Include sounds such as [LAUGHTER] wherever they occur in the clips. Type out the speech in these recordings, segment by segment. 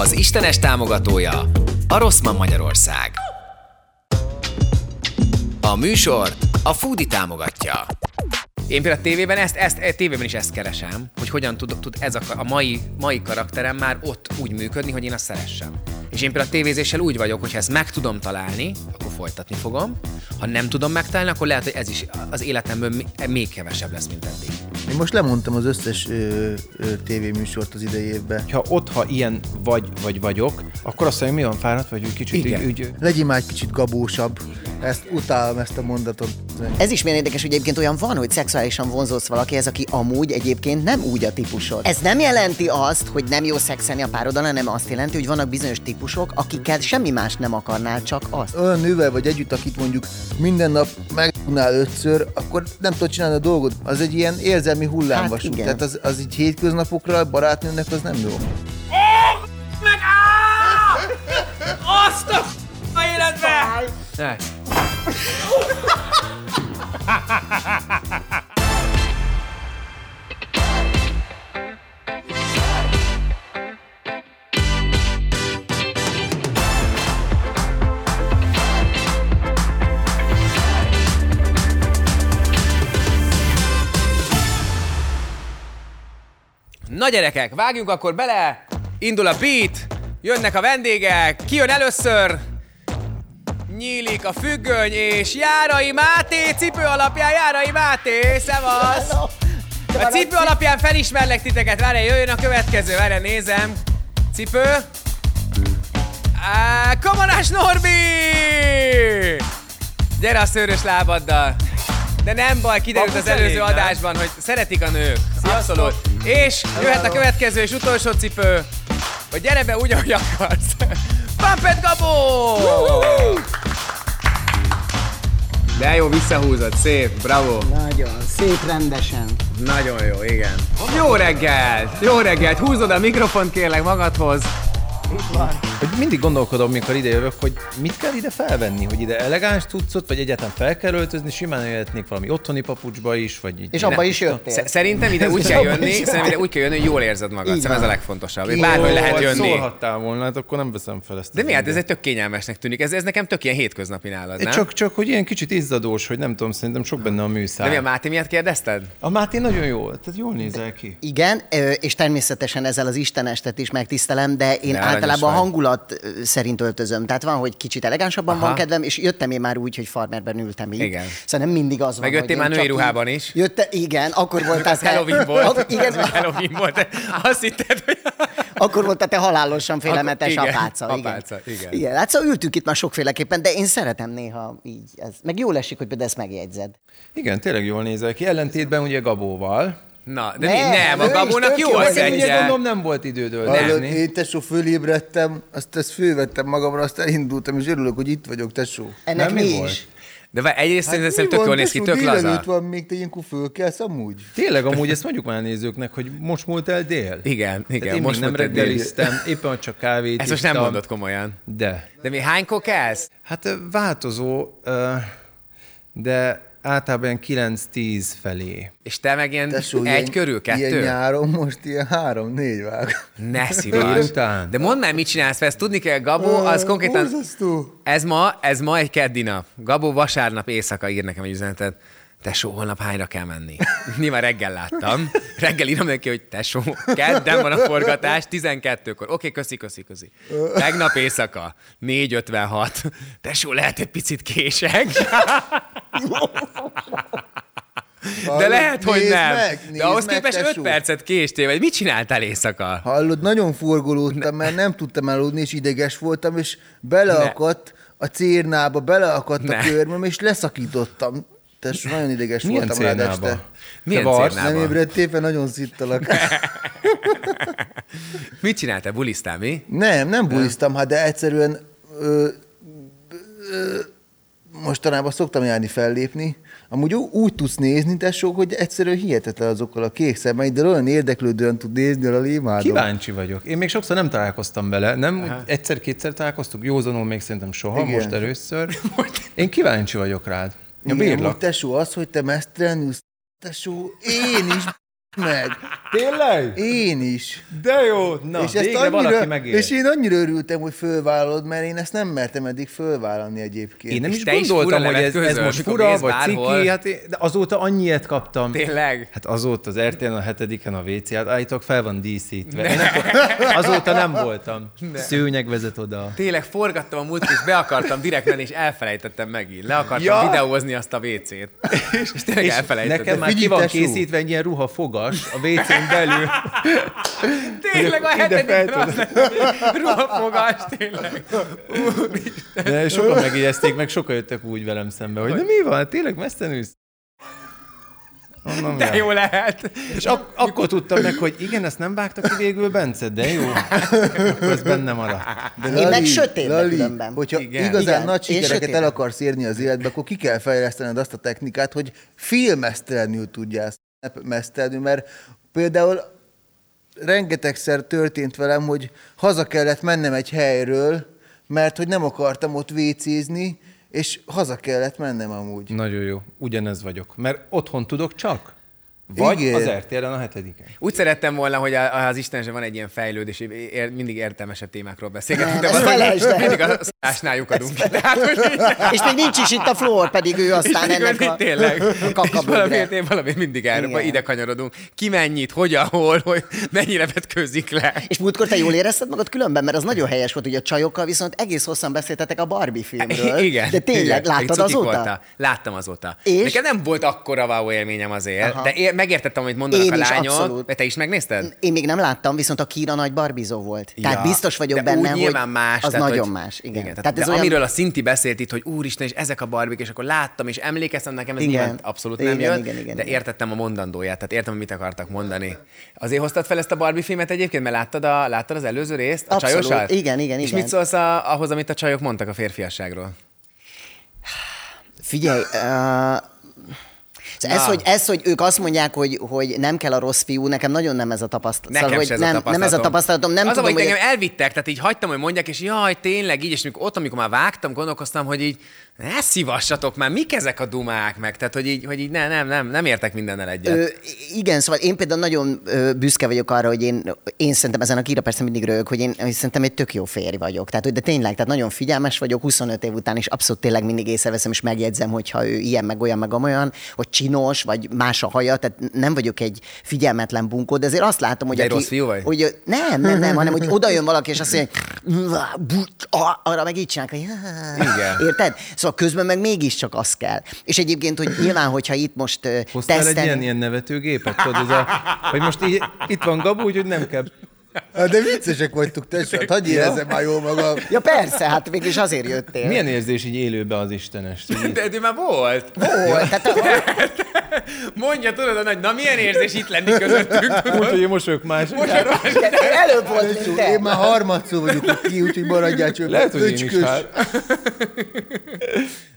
Az Istenes támogatója a Rosszman Magyarország. A műsort a Foodi támogatja. Én például a tévében ezt, ezt, a tévében is ezt keresem, hogy hogyan tud, tud ez a, a mai, mai karakterem már ott úgy működni, hogy én azt szeressem. És én például a tévézéssel úgy vagyok, hogy ha ezt meg tudom találni, folytatni fogom. Ha nem tudom megtalálni, akkor lehet, hogy ez is az életemből még kevesebb lesz, mint eddig. Én most lemondtam az összes ö, ö, tévéműsort az idei évben. Ha ott, ha ilyen vagy, vagy vagyok, akkor azt mondja, mi van fáradt, vagy úgy kicsit Igen. Úgy, úgy... Legyél már egy kicsit gabósabb. Ezt utálom, ezt a mondatot. Ez is milyen érdekes, hogy egyébként olyan van, hogy szexuálisan vonzódsz valakihez, aki amúgy egyébként nem úgy a típusod. Ez nem jelenti azt, hogy nem jó szexelni a pároddal, hanem azt jelenti, hogy vannak bizonyos típusok, akikkel semmi más nem akarnál, csak azt. Olyan nővel vagy együtt, akit mondjuk minden nap megdunál ötször, akkor nem tudod csinálni a dolgot. Az egy ilyen érzelmi hullámvasút. Hát igen. Tehát az, az így hétköznapokra barátnőnek az nem jó. Meg áh! Azt a a életbe! Ne. [LAUGHS] Na gyerekek, vágjunk akkor bele! Indul a beat, jönnek a vendégek, ki jön először? Nyílik a függöny, és Járai Máté cipő alapján Járai Máté, szevasz! A cipő alapján felismerlek titeket, várj, jöjjön a következő, várj, nézem. Cipő. Á, Kamarás Norbi! Gyere a szőrös lábaddal. De nem baj, kiderült az előző adásban, hogy szeretik a nők. Abszolút. És jöhet a következő és utolsó cipő, hogy gyere be úgy, ahogy akarsz. [LAUGHS] Pampet Gabó! De jó, visszahúzod, szép, bravo. Nagyon szép rendesen. Nagyon jó, igen. Jó reggelt! Jó reggelt! Húzod a mikrofont kérlek magadhoz. Hogy mindig gondolkodom, mikor ide jövök, hogy mit kell ide felvenni, hogy ide elegáns cuccot, vagy egyáltalán fel kell öltözni, simán jöhetnék valami otthoni papucsba is, vagy így. És abba is jöttél. Sz- Szerintem ide úgy [LAUGHS] kell jönni, szerintem ide úgy kell jönni, hogy jól érzed magad. Szerintem ez a legfontosabb. Hogy Bárhogy lehet hát jönni. Szólhattál volna, hát akkor nem veszem fel ezt. De miért? Ez időt. egy tök kényelmesnek tűnik. Ez, ez nekem tök ilyen hétköznapi nálad, nem? Csak, csak, hogy ilyen kicsit izzadós, hogy nem tudom, szerintem sok benne a műszál. De mi a Máté miatt kérdezted? A Máté nagyon jó, tehát jól nézel ki. Igen, és természetesen ezzel az Istenestet is megtisztelem, de én általában hangulat ö, szerint öltözöm. Tehát van, hogy kicsit elegánsabban Aha. van kedvem, és jöttem én már úgy, hogy farmerben ültem így. Igen. Szóval nem mindig az van, Meg jöttél hogy már női ruhában is. Jötte, igen, akkor voltál [LAUGHS] Az Halloween volt. Ak- igen, Az [LAUGHS] Halloween volt. Azt hitted, hogy... [LAUGHS] akkor voltál te halálosan félelmetes igen, apáca. Igen. apáca, igen. igen. Hát szóval ültünk itt már sokféleképpen, de én szeretem néha így. Ez. Meg jól esik, hogy például ezt megjegyzed. Igen, tényleg jól nézel ki. Ellentétben ugye Gabóval. Na, de Nem, mi? Nem, a is Gabónak tök jó az ez Nekem ugye egye. gondolom nem volt időd öltözni. én tesó fölébredtem, azt ezt fölvettem magamra, azt elindultam, és örülök, hogy itt vagyok, tesó. Ennek Nem, mi, mi is. volt? De várj, egyrészt Hát szerintem tök van, jól néz ki, tök Délelőtt laza. van még, te ilyenkor fölkelsz amúgy? Tényleg amúgy ezt mondjuk már a nézőknek, hogy most múlt el dél. Igen, igen, Tehát én most nem reggeliztem, éppen csak kávét Ezt most nem mondod komolyan. De. De mi hánykor kelsz? Hát változó, de általában ilyen 9-10 felé. És te meg ilyen Tesó, egy ilyen- körül, kettő? Ilyen nyáron most ilyen három-négy vág. Ne. [LAUGHS] Délután. De mondd már, mit csinálsz, mert ezt tudni kell, Gabó, az konkrétan... Borzasztó. Ez ma, ez ma egy keddi nap. Gabó vasárnap éjszaka ír nekem egy üzenetet. Tesó, holnap hányra kell menni? [LAUGHS] Nyilván reggel láttam. Reggel írom neki, hogy tesó, kedden van a forgatás, 12-kor. Oké, köszi, köszi, köszi. Tegnap éjszaka, 4.56. Tesó, lehet egy picit kések? [LAUGHS] De lehet, hogy nem. meg, De ahhoz meg, képest 5 tesó. percet késtél, vagy mit csináltál éjszaka? Hallod, nagyon forgolódtam, mert nem tudtam aludni, és ideges voltam, és beleakadt a cérnába, beleakadt a Ne. körmöm, és leszakítottam. Tesó, nagyon ideges Milyen voltam rád este. Milyen Te varsz? Nem ébredtél fel, nagyon szittalak. [LAUGHS] Mit csináltál? Bulisztál, mi? Nem, nem bulisztam, hát de egyszerűen ö, ö, mostanában szoktam járni fellépni. Amúgy úgy tudsz nézni, tesó, hogy egyszerűen hihetetlen azokkal a kék szemeiddel, olyan érdeklődően tud nézni, a imádom. Kíváncsi vagyok. Én még sokszor nem találkoztam vele. Nem egyszer-kétszer találkoztunk, józanul még szerintem soha, Igen. most először. [LAUGHS] Én kíváncsi vagyok rád. Ja, bírlak. tesó, az, hogy te mesztelenül, tesó, én is meg. Tényleg? Én is. De jó! Na, és ezt valaki annyira, megér. és én annyira örültem, hogy fölvállalod, mert én ezt nem mertem eddig fölvállalni egyébként. Én nem És is gondoltam, hogy ez, levet ez közöl, most fura, vagy bárhol. ciki, hát én, de azóta annyiet kaptam. Tényleg? Hát azóta az RTL a hetediken a WC, hát állítólag fel van díszítve. Én akkor, azóta nem voltam. Szőnyeg vezet oda. Tényleg forgattam a múltkor, és be akartam direkt menni, és elfelejtettem megint. Le akartam Ja. videózni azt a WC-t. És, és tényleg elfelejtettem. Nekem már ki van készítve egy ilyen ruha fogas a WC-n belül. Tényleg a hetedikre az ruhafogás, tényleg. De sokan megjegyezték, meg sokan jöttek úgy velem szembe, hogy de mi van, tényleg mesztelenülsz? Mondom, De jó lehet. És ak- akkor tudtam meg, hogy igen, ezt nem vágta ki végül Bence, de jó. Akkor ez benne maradt. De Én meg sötétbe Lali, különben. hogyha Igen. igazán Igen, nagy sikereket el akarsz érni az életbe, akkor ki kell fejlesztened azt a technikát, hogy filmesztelenül tudjál mesztelni, mert például rengetegszer történt velem, hogy haza kellett mennem egy helyről, mert hogy nem akartam ott vécézni, és haza kellett mennem amúgy. Nagyon jó, ugyanez vagyok. Mert otthon tudok csak. Vagy Igen. az RTL-en a hetediken. Úgy szerettem volna, hogy az Istenesen van egy ilyen fejlődés, ér, mindig értelmesebb témákról beszélgetünk, de el. mindig a szásnál lyukadunk. Tehát, hogy És még nincs is itt a Flór, pedig ő aztán és ennek mindig, a, tényleg. a és én valamiért mindig Igen. ide kanyarodunk. Ki mennyit, hogyan, hol, hogy mennyire vetkőzik le. És múltkor te jól érezted magad különben, mert az nagyon helyes volt, hogy a csajokkal viszont egész hosszan beszéltetek a Barbie filmről. [LAUGHS] Igen. De tényleg, igen. láttad azóta? voltál. Láttam azóta. És? Nekem nem volt akkora wow élményem azért, Aha. de én megértettem, amit mondanak Én a lányok. abszolút. Te is megnézted? Én még nem láttam, viszont a Kira nagy barbizó volt. Tehát Ja, biztos vagyok de benne, úgy hogy más, az tehát, nagyon hogy, más. Igen. igen tehát, tehát ez olyan... amiről a Szinti beszélt itt, hogy úristen, és ezek a barbik, és akkor láttam, és emlékeztem nekem, ez Igen. abszolút nem Igen, jött, igen, igen, de igen. értettem a mondandóját, tehát értem, mit akartak mondani. Azért hoztad fel ezt a Barbie filmet egyébként, mert láttad, a, láttad az előző részt, a Abszolút. csajosat? Igen, igen, És igen. mit szólsz a, ahhoz, amit a csajok mondtak a férfiasságról? Figyelj, uh, ez, Na. hogy, ez, hogy ők azt mondják, hogy, hogy nem kell a rossz fiú, nekem nagyon nem ez a tapasztalat. Nekem hogy se ez nem, a nem ez a tapasztalatom. Nem az tudom, a hogy hogy... engem elvittek, tehát így hagytam, hogy mondják, és jaj, tényleg így, és mikor ott, amikor már vágtam, gondolkoztam, hogy így ne szívassatok már, mik ezek a dumák meg, tehát hogy így, hogy így ne, nem, nem, nem értek mindennel egyet. Ö, igen, szóval én például nagyon ö, büszke vagyok arra, hogy én, én szerintem ezen a Kira persze mindig rögök, hogy én, hogy szerintem egy tök jó férj vagyok. Tehát, hogy de tényleg, tehát nagyon figyelmes vagyok, 25 év után is abszolút tényleg mindig észreveszem, és megjegyzem, hogyha ő ilyen, meg olyan, meg olyan, hogy csinos, vagy más a haja, tehát nem vagyok egy figyelmetlen bunkó, de azért azt látom, hogy De aki, rossz fiú vagy? Hogy, nem, nem, nem, hanem hogy oda jön valaki, és azt mondja, hogy arra meg így csinálják, hogy Igen. érted? Szóval közben meg mégiscsak az kell. És egyébként, hogy nyilván, hogyha itt most Hoztál egy teszten... ilyen, ilyen nevetőgépet? Tudod, ez a, hogy most így, itt van Gabu, úgyhogy nem kell. Hát de viccesek vagytok, tesó, hát hagyj érezzem már jól magam. Ja persze, hát végülis azért jöttél. Milyen érzés így élőbe az Istenest? Így- De, de már volt. Volt, tehát a, [LAUGHS] Mondja, tudod, a nagy, na milyen érzés itt lenni közöttünk? Úgy, hogy én mosolyog más. előbb volt, mint te. én már harmadszor vagyok ki, úgyhogy maradjál csönd. Lehet, hogy én is hát. [LAUGHS]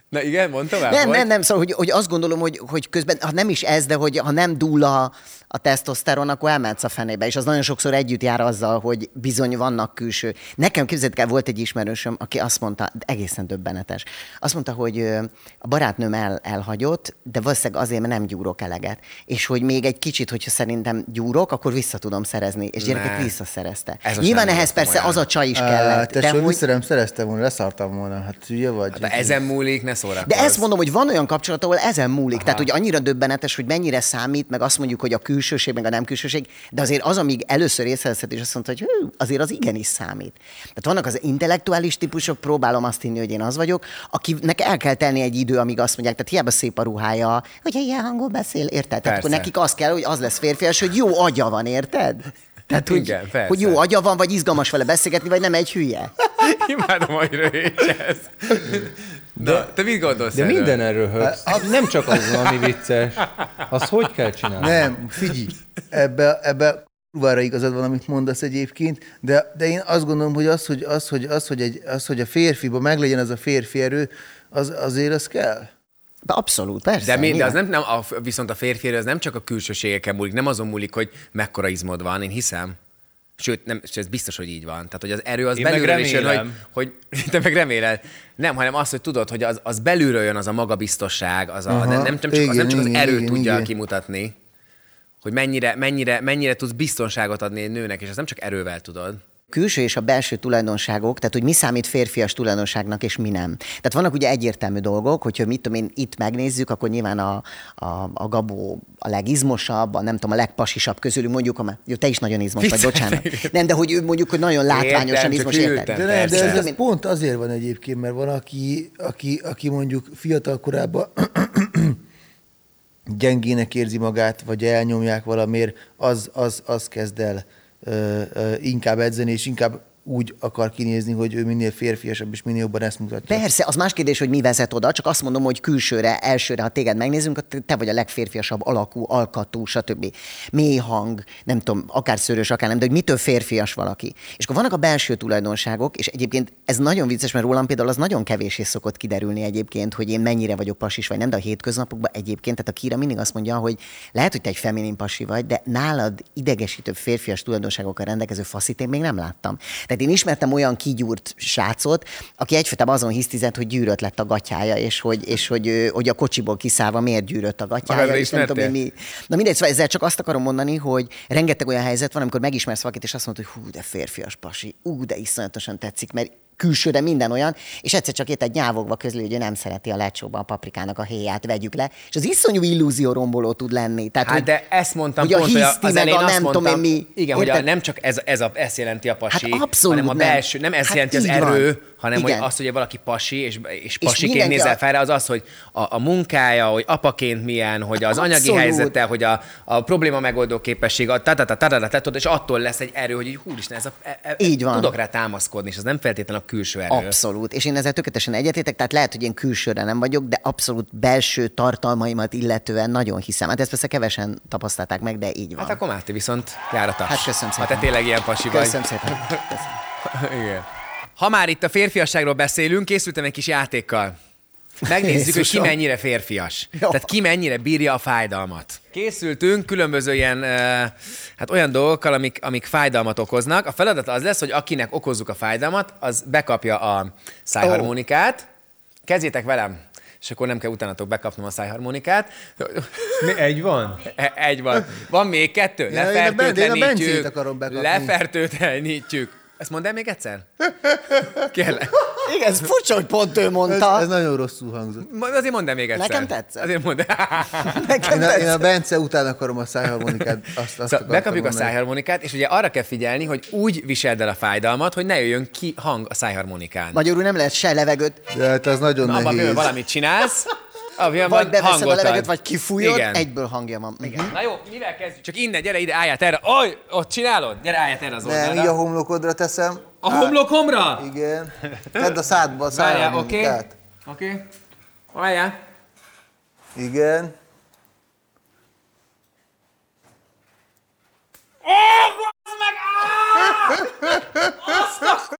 Na igen, mondd tovább. Nem, volt? nem, nem, szóval, hogy, hogy azt gondolom, hogy, hogy közben, ha nem is ez, de hogy ha nem dúl a, a tesztoszteron, akkor elmehetsz a fenébe, és az nagyon sokszor együtt jár azzal, hogy bizony vannak külső. Nekem képzeld el, volt egy ismerősöm, aki azt mondta, egészen döbbenetes, azt mondta, hogy a barátnőm el, elhagyott, de valószínűleg azért, mert nem gyúrok eleget. És hogy még egy kicsit, hogyha szerintem gyúrok, akkor vissza tudom szerezni. És gyerekek Ne. visszaszerezte. Ez Nyilván ehhez persze komolyan. az a csaj is kellett. Tesó, de hogy... vissza nem szereztem volna, leszartam volna. Hát hülye vagy. De ezen múlik, ne De ezt mondom, hogy van olyan kapcsolat, ahol ezen múlik. Aha. Tehát, hogy annyira döbbenetes, hogy mennyire számít, meg azt mondjuk, hogy a külsőség, meg a nem külsőség, de azért az, amíg először észreveszed, és azt mondta, hogy hű, azért az igenis számít. Tehát vannak az intellektuális típusok, próbálom azt hinni, hogy én az vagyok, akinek el kell tenni egy idő, amíg azt mondják, tehát hiába szép a ruhája, hogyha ilyen hangon beszél, érted? Tehát akkor nekik az kell, hogy az lesz férfias, hogy jó agya van, érted? Tehát, hogy, Igen, persze. hogy jó agya van, vagy izgalmas vele beszélgetni, vagy nem egy hülye. [LAUGHS] Imádom, hogy röhögyesz. Na, te mit gondolsz De erről? minden erről röhögsz. Nem csak az, ami vicces. Az hogy kell csinálni? Nem, figyelj, ebbe, ebbe kurvára igazad van, amit mondasz egyébként, de, de én azt gondolom, hogy az, hogy, az, hogy, az, hogy, egy, az, hogy a férfiba meglegyen az a férfi erő, az, azért az kell. Abszolút, persze. De, mi, de az nem, nem a, viszont a férfi az nem csak a külsőségeken múlik, nem azon múlik, hogy mekkora izmod van, én hiszem. Sőt, nem, és ez biztos, hogy így van. Tehát, hogy az erő az Én belülről is jön, hogy, hogy [LAUGHS] te meg reméled. Nem, hanem az, hogy tudod, hogy az, az belülről jön az a magabiztosság, az, a, Aha. nem, nem, csak, az Igen, nem csak az igen, erőt igen, tudja igen. kimutatni, hogy mennyire, mennyire, mennyire tudsz biztonságot adni egy nőnek, és ezt nem csak erővel tudod. Külső és a belső tulajdonságok, tehát hogy mi számít férfias tulajdonságnak és mi nem. Tehát vannak ugye egyértelmű dolgok, hogyha mit tudom én itt megnézzük, akkor nyilván a, a, a Gabó a legizmosabb, a nem tudom, a legpasisabb közülünk mondjuk, a, jó, te is nagyon izmos vagy, bocsánat. Nem, de hogy ő mondjuk, hogy nagyon látványosan Értem, izmos, ültem. érted? De, nem, de ez, ez pont azért van egyébként, mert van, aki, aki, aki mondjuk fiatal korában [CLEARS THROAT] gyengének érzi magát, vagy elnyomják valamiért, az, az, az kezd el inkább edzeni, és inkább úgy akar kinézni, hogy ő minél férfiasabb, és minél jobban ezt mutatja. Persze, az más kérdés, hogy mi vezet oda, csak azt mondom, hogy külsőre, elsőre, ha téged megnézünk, te vagy a legférfiasabb alakú, alkatú, stb. Mély hang, nem tudom, akár szőrös, akár nem, de hogy mitől férfias valaki. És akkor vannak a belső tulajdonságok, és egyébként ez nagyon vicces, mert rólam például az nagyon kevés is szokott kiderülni egyébként, hogy én mennyire vagyok pasis vagy nem, de a hétköznapokban egyébként, tehát a Kira mindig azt mondja, hogy lehet, hogy te egy feminin pasi vagy, de nálad idegesítő férfias tulajdonságokkal rendelkező faszit én még nem láttam. Tehát én ismertem olyan kigyúrt srácot, aki egyfajtában azon hisztizett, hogy gyűrött lett a gatyája, és hogy, és hogy, hogy a kocsiból kiszállva miért gyűrött a gatyája, Magadra és nem tudom ismertél? mi. Na mindegy, szóval ezzel csak azt akarom mondani, hogy rengeteg olyan helyzet van, amikor megismersz valakit, és azt mondod, hogy hú, de férfias pasi, ú, de iszonyatosan tetszik, mert külsőre minden olyan, és egyszer csak érted nyávogva közli, hogy ő nem szereti a lecsóban a paprikának a héját, vegyük le, és az iszonyú illúzió romboló tud lenni. Tehát, Hát hogy, de ezt mondtam hogy a pont, hogy hiszti, az meg a nem mondtam, tudom én mi. igen, hogy a, Érted? nem csak ez, ez, a, ez jelenti a pasi, Hát abszolút hanem a nem. belső, nem ez Hát jelenti az így van. erő, hanem Igen. hogy az, hogy valaki pasi, és, és pasiként mindenki nézel a- fel rá, az az, hogy a, a munkája, hogy apaként milyen, hogy az anyagi Abszolút. helyzete, hogy a, a probléma megoldó képesség, a és attól lesz egy erő, hogy húristen, ez a, e, e, Így van. tudok rá támaszkodni, és az nem feltétlenül a külső erő. Abszolút. És én ezzel tökéletesen egyetétek, tehát lehet, hogy én külsőre nem vagyok, de abszolút belső tartalmaimat illetően nagyon hiszem. Hát ezt persze kevesen tapasztalták meg, de így van. Hát akkor Máté viszont jár a taps. Hát köszönöm Ha te szépen. tényleg ilyen pasi vagy. Köszönöm szépen. [LAUGHS] Köszönöm. Igen. Ha már itt a férfiasságról beszélünk, készültem egy kis játékkal. Megnézzük, hogy ki mennyire férfias. Jó. Tehát ki mennyire bírja a fájdalmat. Készültünk különböző ilyen, hát olyan dolgokkal, amik, amik fájdalmat okoznak. A feladat az lesz, hogy akinek okozzuk a fájdalmat, az bekapja a szájharmonikát. Kezdjétek velem, és akkor nem kell utánatok bekapnom a szájharmonikát. Mi, egy van? E- Egy van. Van még kettő? Ja, én a Ben- én a Lefertőtlenítjük. akarom bekapni. Lefertőtlenítjük. Ezt mondd el még egyszer? [LAUGHS] Kérlek. Igen, ez furcsa, hogy pont ő Ez, mondta. ez nagyon rosszul hangzott. Ma- Azért mondd el még egyszer. Nekem tetszett. Azért mondd el. [LAUGHS] Nekem Én a, én a tetszett. Bence után akarom a szájharmonikát. Azt, azt Szóval bekapjuk a mondani. szájharmonikát, és ugye arra kell figyelni, hogy úgy viseld el a fájdalmat, hogy ne jöjjön ki hang a szájharmonikán. Magyarul nem lehet se levegőt, De hát az nagyon Na, nehéz. például valamit csinálsz, [LAUGHS] abban vagy beveszed a levegőt, vagy kifújod, Igen. egyből hangja van. Mhm. Na jó, mivel kezdjük? Csak innen, gyere ide, állját erre. Oj, ott csinálod? Gyere, állját erre az Nem, így a oldalra. homlokodra teszem. A homlokomra? Igen. Tedd a szádba a Várjál, oké. Oké. Várjál. Igen. A életbe! Ah, de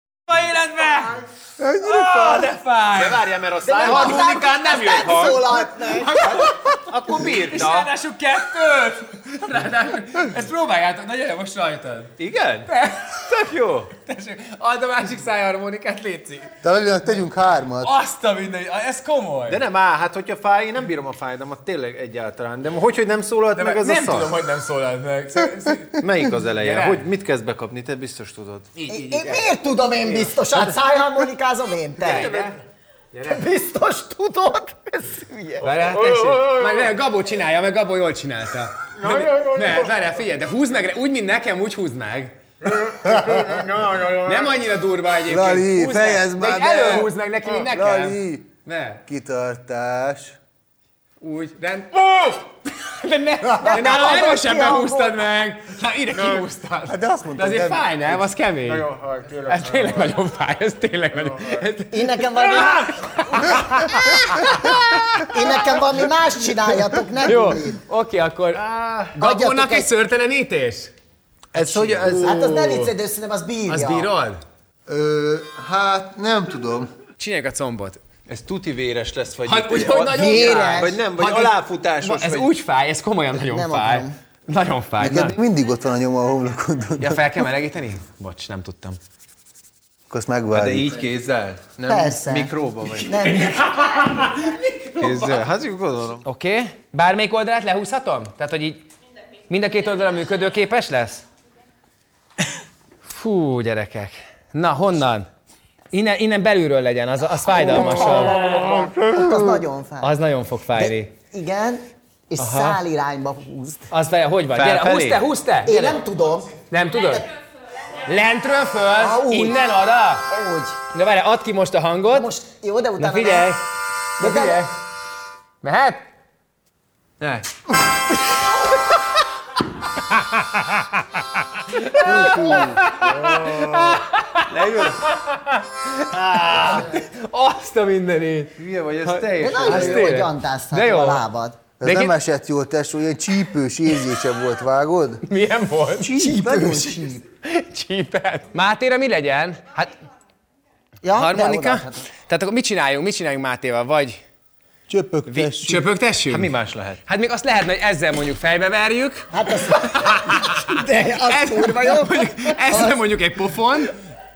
fáj! De várjál, mert a szájharmonikán nem jött hang. Meg. Akkor bírta. És ráadásul kettőt! [LAUGHS] Ezt próbáljátok, na gyere most rajtad. Igen? Tök jó. Tessék, add a másik szájharmonikát, létszik. Talán tegyünk hármat. Azt a minden, ez komoly. De nem áll, hát hogyha fáj, én nem bírom a fájdalmat, tényleg egyáltalán. De hogy, hogy nem szólalt De meg az a nem szar? tudom, hogy nem szólalt meg. Melyik az eleje? Gyere. Hogy mit kezd bekapni? Te biztos tudod. Így, így, Én így. miért tudom én biztos? Hát szájharmonikázom én, te. Gyere. Biztos tudod? Ez hülye. Várjál, tessék. Meg ne, Gabó csinálja, meg Gabó jól csinálta. Ne, várjál, figyelj, de húzd meg, úgy, mint nekem, úgy húzd meg. Nem annyira durva egyébként. Lali, fejezd már be. előhúzd meg neki, mint nekem. Lali, Ne, kitartás. Úgy, de... De, ne, de nálam erősebben húztad meg. Na, ide kihúztad. Hát de azt mondtad, De azért nem- fáj, nem? Az kemény. Nagyon fáj, tényleg. Ez tényleg nagyon fáj, ez tényleg nagyon. Én nekem valami... Én nekem valami más csináljatok, ne Jó, oké, akkor Adjatok Gabónak egy szörtelenítés? Ez hogy, ez, Hát az nem viccelj, de szerintem az bírja. Az bírod? Ö, hát nem tudom. Csináljuk a combot. Ez tuti véres lesz, vagy... Hát, úgy, hogy nagyon Véres. Vagy nem, vagy Hát ez- aláfutásos. Ez vagy... úgy fáj, ez komolyan nagyon Nem fáj. akarom. Nagyon fáj. Neked még mindig ott van a nyoma a homlokodon. Ja, fel kell melegíteni? Bocs, nem tudtam. Akkor azt De megvárjuk. így kézzel? Nem Persze. mikróba vagy? Nem, [LAUGHS] Kézzel? Hát jó gondolom. Oké. Okay. Bármelyik oldalát lehúzhatom? Tehát, hogy így... Mind a két oldalon működőképes lesz? Fú, gyerekek. Na, honnan? Innen, innen belülről legyen, az, az fájdalmasabb. Ott az nagyon fáj. Az nagyon fog fájni. Igen, és Aha. szál irányba húzd. Az fáj, hogy van? Gyere, húzd te, húzd te! Én Gyere. nem tudom. Nem tudod? Lentről föl, Ah, úgy. innen arra? Úgy. De várj, add ki most a hangot. Most jó, de utána Na figyelj! De, Na figyelj! Mehet? Ne. Leül? Azt a mindenét! Hülye vagy, ez De teljesen. nagyon Az jó, hogy antáztad De a lábad. Ez De nem esett jól, tesó, ilyen csípős érzése volt, vágod? Milyen volt? Csípős. Csípet. Mátéra mi legyen? Hát Ja, de harmonika? Tehát akkor mit csináljunk? Mit csináljunk Mátéval? Vagy Csöpögtessük. csöpögtessünk? Hát mi más lehet? Hát még azt lehetne, hogy ezzel mondjuk fejbe verjük. Hát az... [LAUGHS] De az Ez, kurva jó. [LAUGHS] mondjuk, ezzel mondjuk egy pofon.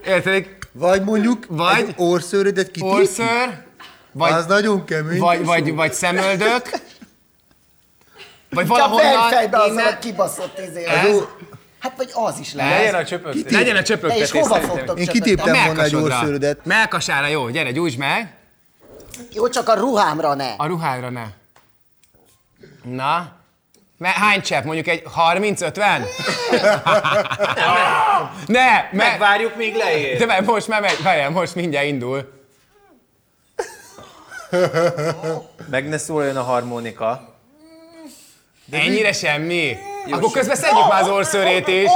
Érted? Vagy mondjuk Vagy- egy orszőrödet kitépjük. Orszőr. Vagy, Az nagyon kemény. vagy, vagy, vagy szemöldök. Vagy valahonnan fejbe azzal innen- a kibaszott izé. Ez? Hát vagy az is Legyen lehet. a csöpögtés. Legyen a csöpögtetés és hova fogtok Én kitéptem volna egy orszőrödet. Melkasára, jó, gyere, gyújtsd meg. Jó, csak a ruhámra ne. A ruhádra ne. Na? Me- hány csepp? Mondjuk egy 30-50? [LAUGHS] ne! Me- Megvárjuk, míg leér. de várj, most már megy, várjál, most mindjárt indul. Meg ne szóljon a harmonika. Ennyire semmi? Akkor közben szedjük már az orszörét is.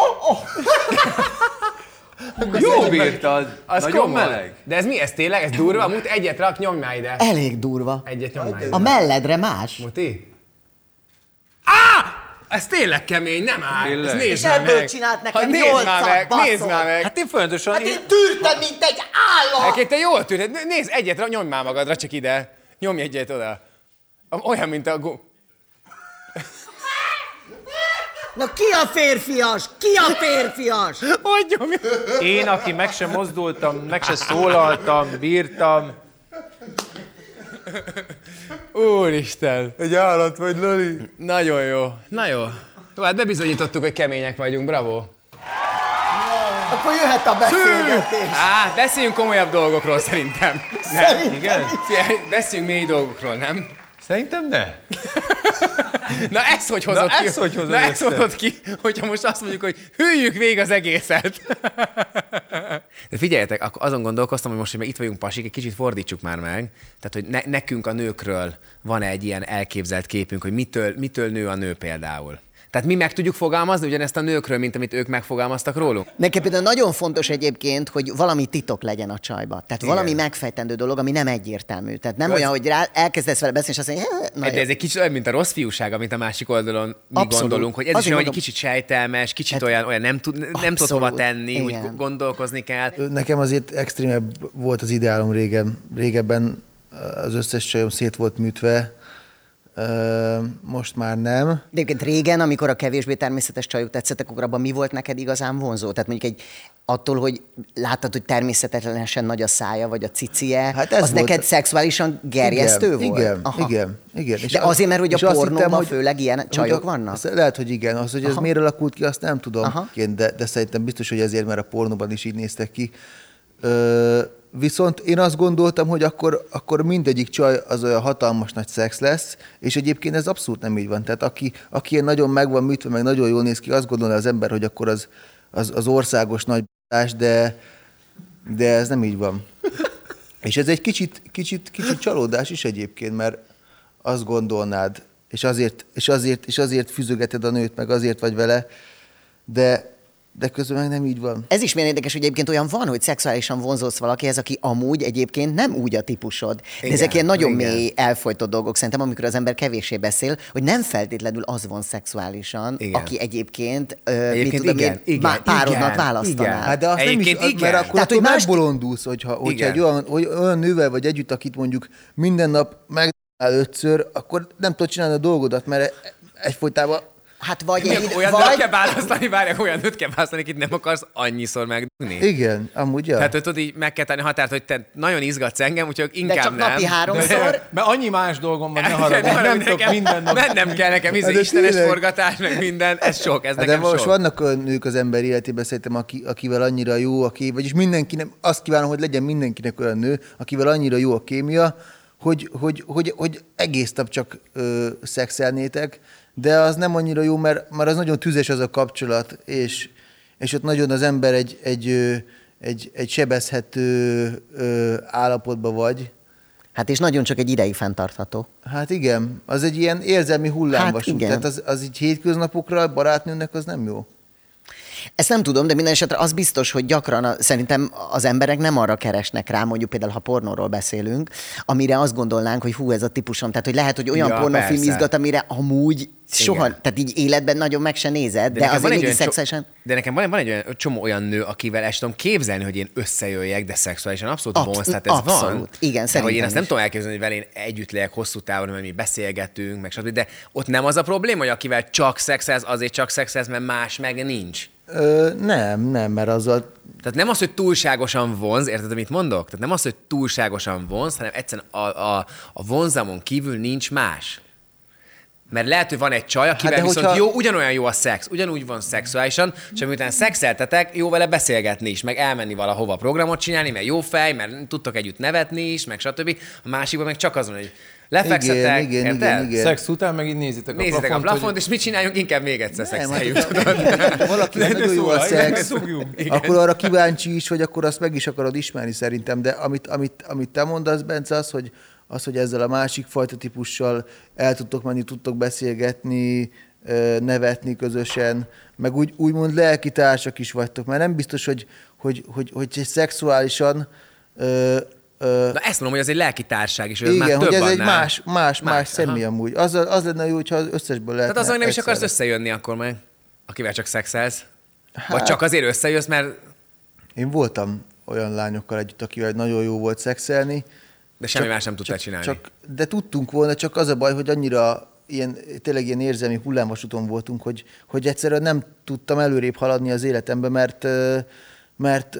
Jó bírtad. Az Nagyon komoly. meleg. De ez mi? Ez tényleg? Ez durva? Mut egyet rak, nyomj már ide. Elég durva. Egyet nyomj már ide. A melledre más. Muti? Á! Ez tényleg kemény, nem áll. Tényleg? Ez nézd És már ebből meg. csinált nekem Ha nézd már meg, nézd már meg. Hát én folyamatosan... Hát én tűrtem, mint egy állat! Egyébként te jól tűnt. Nézd, egyet, nyomj már magadra, csak ide. Nyomj egyet oda. Olyan, mint a... gu- Na ki a férfias? Ki a férfias? Nyomj? Én, aki meg sem mozdultam, meg sem szólaltam, bírtam. Úristen. Egy állat vagy, Lali. Nagyon jó. Na jó. Jó, hát bebizonyítottuk, hogy kemények vagyunk, bravo. Akkor jöhet a beszélgetés. Á, beszéljünk komolyabb dolgokról szerintem. Nem? Szerintem Igen? Beszéljünk mély dolgokról, nem? Szerintem ne. [LAUGHS] Na ez hogy hozott Na, ki? ez hogy hozod Na ez össze? hozott ki, hogyha most azt mondjuk, hogy hűljük végig az egészet. De figyeljetek, akkor azon gondolkoztam, hogy most, hogy itt vagyunk pasik, egy kicsit fordítsuk már meg. Tehát, hogy ne, nekünk a nőkről van egy ilyen elképzelt képünk, hogy mitől, mitől nő a nő például. Tehát mi meg tudjuk fogalmazni ugyanezt a nőkről, mint amit ők megfogalmaztak rólunk? Nekem például nagyon fontos egyébként, hogy valami titok legyen a csajba. Tehát Igen. valami megfejtendő dolog, ami nem egyértelmű. Tehát nem ez- olyan, hogy rá, elkezdesz vele beszélni, és azt mondja, "Eh, na De jó." ez egy kicsit olyan, mint a rossz fiúság, amit a másik oldalon mi Abszolút. gondolunk, hogy ez is Azért olyan, hogy mondom- kicsit sejtelmes, kicsit olyan, olyan nem tud, nem tud Abszolút. hova tenni, úgy Igen. gondolkozni kell. Nekem azért extrémebb volt az ideálom régen. Régebben az összes csajom szét volt műtve, most már nem. De egyébként régen, amikor a kevésbé természetes csajok tetszettek, akkor abban mi volt neked igazán vonzó? Tehát mondjuk egy attól, hogy láttad, hogy természetlenesen nagy a szája, vagy a cicie, Hát ez az volt- neked szexuálisan gerjesztő igen, volt? Igen, Aha. igen, igen. És De az- azért, mert hogy a pornóban főleg ilyen csajok a- vannak? Lehet, hogy igen. Az, hogy ez Aha. miért alakult ki, azt nem tudom. Aha. De, de szerintem biztos, hogy ezért, mert a pornóban is így néztek ki. Ö, viszont én azt gondoltam, hogy akkor, akkor mindegyik csaj az olyan hatalmas nagy szex lesz, és egyébként ez abszolút nem így van. Tehát aki, aki ilyen nagyon meg van műtve, meg nagyon jól néz ki, azt gondolja az ember, hogy akkor az, az, az országos nagy b***ás, de, de ez nem így van. [LAUGHS] És ez egy kicsit, kicsit, kicsit csalódás is egyébként, mert azt gondolnád, és azért, és azért, és azért füzögeted a nőt, meg azért vagy vele, de, de közben meg nem így van. Ez is milyen érdekes, hogy egyébként olyan van, hogy szexuálisan vonzódsz valakihez, aki amúgy egyébként nem úgy a típusod. De Igen, ezek ilyen nagyon igen. mély, elfolytott dolgok szerintem, amikor az ember kevéssé beszél, hogy nem feltétlenül az von szexuálisan, Igen. aki egyébként, ö, mit Egyébként tudom igen, én, igen, má- párodnak igen, választanál. igen. Hát de azt nem is, Egyébként igen. mert akkor, Tehát, hogy hogy más- megbolondulsz, hogyha, hogyha Igen. egy olyan, hogy olyan nővel vagy együtt, akit mondjuk minden nap meg ötször, akkor nem tudod csinálni a dolgodat, mert egyfolytában Hát vagy Mi, egy, olyan vagy... kell választani, várják, olyan nőt kell választani, akit nem akarsz annyiszor megdugni. Igen, amúgy ja. Tehát, hogy tudod, így meg kell tenni határt, hogy te nagyon izgatsz engem, úgyhogy inkább de csak nem. napi háromszor. Mert annyi más dolgom van, ne Nem, haragudj, nem, nem tudok minden nap. Mennem kell nekem, izé, Hát de istenes tényleg. forgatás, meg minden, ez sok, ez Hát de nekem most sok. vannak olyan nők az ember életében szerintem, aki, akivel annyira jó a kép, vagyis mindenkinek, azt kívánom, hogy legyen mindenkinek olyan nő, akivel annyira jó a kémia, hogy, hogy, hogy, hogy egész nap csak ö, szexelnétek, de az nem annyira jó, mert, mert az nagyon tüzes az a kapcsolat, és, és ott nagyon az ember egy, egy, egy, egy sebezhető állapotban vagy. Hát és nagyon csak egy ideig fenntartható. Hát igen, az egy ilyen érzelmi hullámvasút, Hát igen. tehát az, az így hétköznapokra barátnőnek az nem jó. Ezt nem tudom, de minden esetre az biztos, hogy gyakran a, szerintem az emberek nem arra keresnek rá, mondjuk például, ha pornóról beszélünk, amire azt gondolnánk, hogy hú, ez a típusom. Tehát, hogy lehet, hogy olyan Ja, pornófilm izgat, amire amúgy soha, Igen. tehát így életben nagyon meg se nézed, de, de azért egy mégis szexuálisan... De nekem van, van egy olyan, csomó olyan nő, akivel el tudom képzelni, hogy én összejöjjek, de szexuálisan abszolút Absz- vonz, tehát ez abszolút. van. Igen, de hogy én ezt nem is. tudom elképzelni, hogy vele én együtt legyek hosszú távon, mert mi beszélgetünk, meg stb. De ott nem az a probléma, hogy akivel csak szexelsz, azért csak szexelsz, mert más meg nincs. Ö, nem, nem, mert azzal Tehát nem az, hogy túlságosan vonz, érted, amit mondok? Tehát nem az, hogy túlságosan vonz, hanem egyszerűen a, a, a vonzamon kívül nincs más. Mert lehet, hogy van egy csaj, akivel Hát viszont hogyha- jó, ugyanolyan jó a szex, ugyanúgy van szexuálisan, csak miután szexeltetek, jó vele beszélgetni is, meg elmenni valahova programot csinálni, mert jó fej, mert tudtok együtt nevetni is, meg stb. A másikban meg csak az van, hogy lefekszetek, Igen, igen, érted? igen, igen. Szex után meg így nézitek, Nézzétek a plafont, plafont, és mit csináljunk? Inkább még egyszer Nem, szexeljük. hát, [LAUGHS] valaki de nagyon jó a szóval, szex, akkor arra kíváncsi is, hogy akkor azt meg is akarod ismerni szerintem, de amit, amit, amit te mondasz, Bence, az, hogy, az, hogy ezzel a másik fajta típussal el tudtok menni, tudtok beszélgetni, nevetni közösen, meg úgy, úgymond lelki társak is vagytok, mert nem biztos, hogy, hogy, hogy, hogy egy szexuálisan ö, Na ezt mondom, hogy ez egy lelki társág is, hogy ez igen, már több hogy ez egy annál. más, más, más, más aha. személy amúgy. Az, az lenne jó, hogyha az összesből lehetne. Tehát azon nem is akarsz összejönni akkor meg, akivel csak szexelsz. Vagy Hát- csak azért összejössz, mert Én voltam olyan lányokkal együtt, akivel nagyon jó volt szexelni. de semmi más nem tudtál csinálni. Csak, de tudtunk volna, csak az a baj, hogy annyira ilyen, tényleg ilyen érzelmi hullámvasúton voltunk, hogy, hogy egyszerűen nem tudtam előrébb haladni az életembe, mert, mert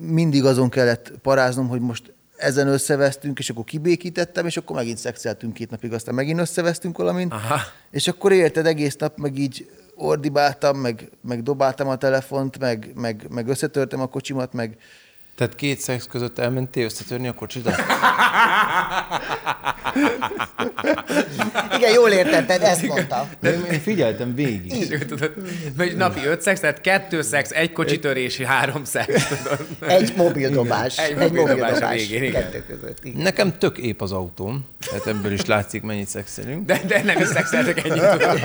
mindig azon kellett paráznom, hogy most ezen összevesztünk, és akkor kibékítettem, és akkor megint szexeltünk két napig, aztán megint összevesztünk valamint, Aha. és akkor érted, egész nap meg így ordibáltam, meg, meg dobáltam a telefont, meg, meg, meg összetörtem a kocsimat, meg, Tehát két szex között elmentél összetörni a kocsidat? Igen, jól értetted, ezt mondta. Én, én figyeltem végig. És tudod, hogy napi öt szex, tehát kettő szex, egy kocsitörés, három szex, tudod. Egy mobildobás. Egy Egy mobildobás végén, igen. Kettő között. Igen. Nekem tök ép az autóm, tehát ebből is látszik, mennyit szexelünk. De, de nem is szexeltek ennyit, tudod.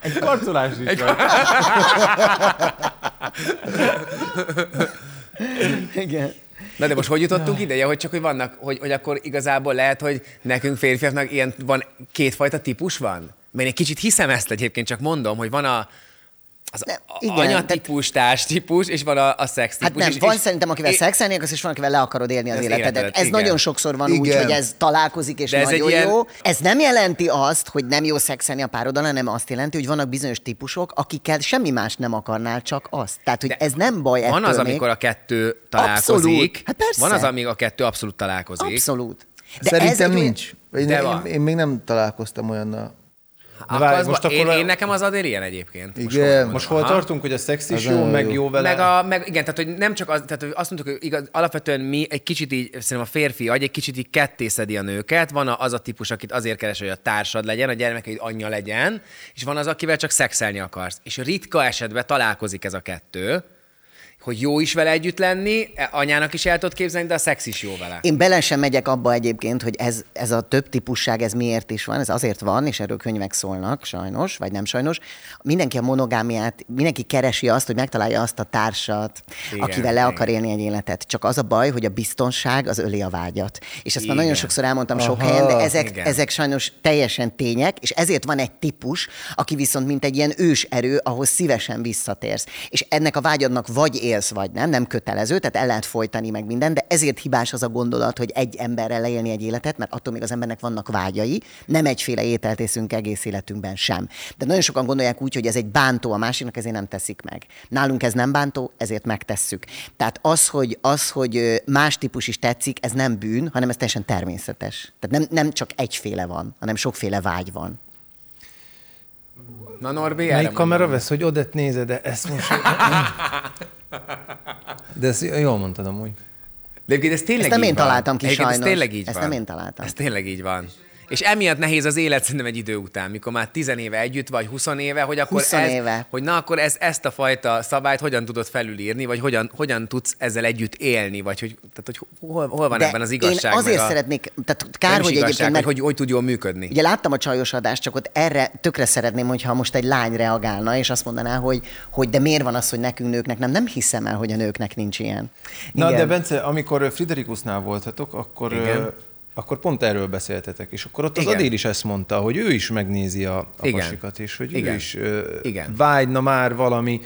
Egy karcolás is van. [LAUGHS] [LAUGHS] Igen. Na de most hogy jutottunk ideje, hogy csak hogy vannak, hogy, hogy akkor igazából lehet, hogy nekünk férfiaknak ilyen van kétfajta típus van? Mert én egy kicsit hiszem ezt egyébként, csak mondom, hogy van a az Nem, igen, a anya tehát- típus, társ típus, és van a, a szex Hát nem, és, van és, szerintem, akivel és- szexelni akarsz, és van, akivel le akarod élni az, Az életedet. életedet, Ez igen. nagyon sokszor van úgy, Igen. hogy ez találkozik, és De ez nagyon egy ilyen- jó. Ez nem jelenti azt, hogy nem jó szexelni a pároddal, hanem azt jelenti, hogy vannak bizonyos típusok, akikkel semmi más nem akarnál, csak azt. Tehát, hogy De ez nem baj Van ettől az, még. amikor a kettő találkozik. Abszolút. Hát persze. Van az, amíg a kettő abszolút találkozik. Abszolút. De Szerintem ez nincs. Én, De én, én, még nem találkoztam olyannal. Akkor várj, az most ba- én, akkor a- én, nekem az adél ilyen egyébként. Most Igen. Most mondom. hol Aha. tartunk, hogy a szex is jó, meg jó. vele? Meg, a, meg igen, tehát hogy nem csak az, tehát hogy azt mondtuk, hogy igaz, alapvetően mi egy kicsit így, szerintem a férfi agy egy kicsit így kettészedi a nőket, van az a típus, akit azért keres, hogy a társad legyen, a gyermekeid anyja legyen, és van az, akivel csak szexelni akarsz. És ritka esetben találkozik ez a kettő, hogy jó is vele együtt lenni, e, anyának is el tudod képzelni, de a szex is jó vele. Én bele sem megyek abba egyébként, hogy ez, ez a több típusság, ez miért is van, ez azért van, és erről könyvek szólnak, sajnos, vagy nem sajnos. Mindenki a monogámiát, mindenki keresi azt, hogy megtalálja azt a társat, Igen, igen, akivel le akar élni egy életet. Csak az a baj, hogy a biztonság az öli a vágyat. És ezt már Igen. nagyon sokszor elmondtam sok Aha, helyen, de ezek, igen. ezek sajnos teljesen tények, és ezért van egy típus, aki viszont mint egy ilyen ős erő, ahhoz szívesen visszatérsz. És ennek a vágyadnak vagy élsz, vagy nem, nem kötelező, tehát el lehet folytani meg minden, de ezért hibás az a gondolat, hogy egy emberrel leélni egy életet, mert attól még az embernek vannak vágyai, nem egyféle ételt eszünk egész életünkben sem. De nagyon sokan gondolják úgy, hogy ez egy bántó a másiknak, ezért nem teszik meg. Nálunk ez nem bántó, ezért megtesszük. Tehát az, hogy, az, hogy más típus is tetszik, ez nem bűn, hanem ez teljesen természetes. Tehát nem, nem csak egyféle van, hanem sokféle vágy van. Na Norbi, Melyik mondom. kamera vesz, hogy Odett nézed, de ezt most... [LAUGHS] De ezt jól mondtad amúgy. De egyébként ez tényleg Ezt nem így én van. találtam ki, Egyébként sajnos. Ez tényleg így Ezt van. nem én találtam. Ez tényleg így van. És emiatt nehéz az élet szerintem egy idő után, mikor már 10 éve együtt vagy, 20 éve, hogy akkor 20 ez, éve. hogy na akkor ez, ezt a fajta szabályt hogyan tudod felülírni, vagy hogyan, hogyan tudsz ezzel együtt élni, vagy hogy, tehát, hogy hol, hol van De ebben az igazság? Én azért a, szeretnék, tehát kár, hogy igazság, egyébként, hogy, mert hogy, hogy tud jól működni. Ugye láttam a csajos adást, csak ott erre tökre szeretném, hogyha most egy lány reagálna, és azt mondaná, hogy, hogy de miért van az, hogy nekünk nőknek nem, nem hiszem el, hogy a nőknek nincs ilyen. Na, Igen. de Bence, amikor Friderikusnál voltatok, akkor, Igen. Akkor pont erről beszéltetek, és akkor ott az Igen. Adél is ezt mondta, hogy ő is megnézi a, a Igen. pasikat, és hogy Igen. ő is ö, Igen. vágyna már valami,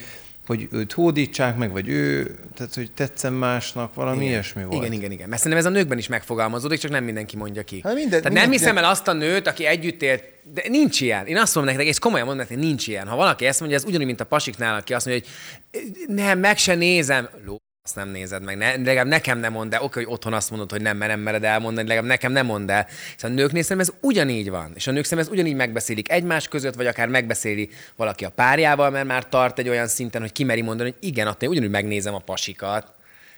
hogy őt hódítsák meg, vagy ő, tehát hogy tetszen másnak, valami ilyesmi volt. Igen, igen, igen. Mert szerintem ez a nőkben is megfogalmazódik, csak nem mindenki mondja ki. Hát minden- Tehát nem minden- hiszem el azt a nőt, aki együtt élt, de nincs ilyen. Én azt mondom nektek, és komolyan mondom nektek, nincs ilyen. Ha valaki ezt mondja, ez ugyanúgy, mint a pasiknál, aki azt mondja, hogy nem, meg se nézem. Ló, azt nem nézed meg. Ne, legalább nekem nem mondd el. Oké, hogy otthon azt mondod, hogy nem, mert nem mered elmondani, legalább nekem nem mondd el. Szóval a nőknél ez ugyanígy van. És a nők szerintem ez ugyanígy megbeszélik egymás között, vagy akár megbeszéli valaki a párjával, mert már tart egy olyan szinten, hogy kimeri mondani, hogy igen, attól ugyanúgy megnézem a pasikat.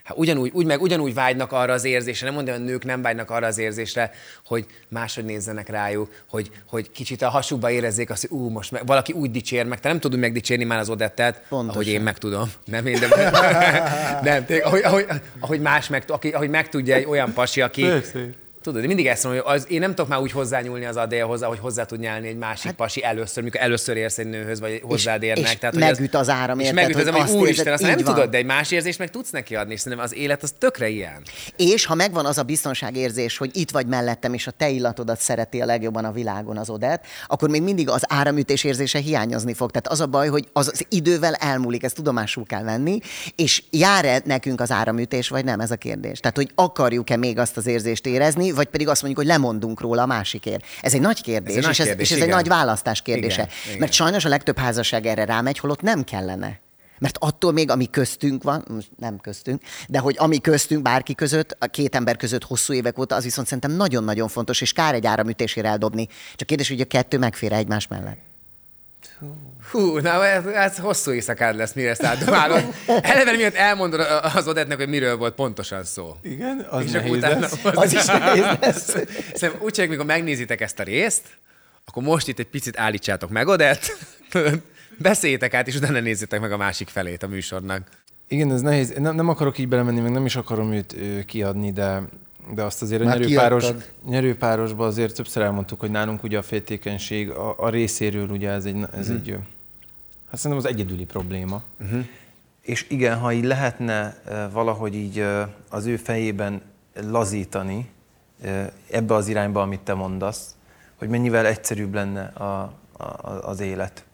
Hát ugyanúgy, úgy meg ugyanúgy vágynak arra az érzésre, nem mondom, hogy a nők nem vágynak arra az érzésre, hogy máshogy nézzenek rájuk, hogy, hogy kicsit a hasukba érezzék azt, hogy ú, most meg, valaki úgy dicsér meg, te nem tudod megdicsérni már az Odettet, Pontosan. ahogy én meg tudom. Nem én, de [LAUGHS] nem, tényleg, ahogy, ahogy, ahogy, más meg, aki, ahogy megtudja egy olyan pasi, aki, Persze. Tudod, én mindig ezt mondom, hogy az, én nem tudok már úgy hozzányúlni az adélhoz, ahogy hozzá tud nyálni egy másik hát, pasi először, mikor először érsz egy nőhöz, vagy hozzád érnek. és hogy megüt az áram, És érted, megüt az hogy áram, azt hogy úristen, azt nem van. tudod, de egy más érzést meg tudsz neki adni, és szerintem az élet az tökre ilyen. És ha megvan az a biztonságérzés, hogy itt vagy mellettem, és a te illatodat szereti a legjobban a világon az Odett, akkor még mindig az áramütés érzése hiányozni fog. Tehát az a baj, hogy az, az idővel elmúlik, ezt tudomásul kell venni, és jár-e nekünk az áramütés, vagy nem, ez a kérdés. Tehát, hogy akarjuk-e még azt az érzést érezni, vagy pedig azt mondjuk, hogy lemondunk róla a másikért. Ez egy nagy kérdés, Ez egy nagy és, ez, kérdés, és ez egy nagy választás kérdése. Igen, igen. Mert sajnos a legtöbb házasság erre rámegy, holott nem kellene. Mert attól még, ami köztünk van, nem köztünk, de hogy ami köztünk bárki között, a két ember között hosszú évek óta, az viszont szerintem nagyon-nagyon fontos, és kár egy áramütésére eldobni. Csak kérdés, hogy a kettő megfér egymás mellett. Hú, na ez, ez hosszú éjszakád lesz, mire ezt átdomálod. [LAUGHS] Eleve miatt elmondod az Odettnek, hogy miről volt pontosan szó. Igen, az És nehéz utána, lesz. az is [LAUGHS] nehéz lesz. Szerintem úgy csináljuk, mikor megnézitek ezt a részt, akkor most itt egy picit állítsátok meg Odett, [LAUGHS] beszéljétek át, és utána nézzétek meg a másik felét a műsornak. Igen, ez nehéz. Nem, nem akarok így belemenni, meg nem is akarom őt ö, kiadni, de, de azt azért a nyerőpáros, nyerőpárosban azért többször elmondtuk, hogy nálunk ugye a féltékenység a, a részéről ugye ez egy, ez Mhm. egy hát szerintem az egyedüli probléma. Uh-huh. És igen, ha így lehetne valahogy így az ő fejében lazítani ebbe az irányba, amit te mondasz, hogy mennyivel egyszerűbb lenne a, a- az élet.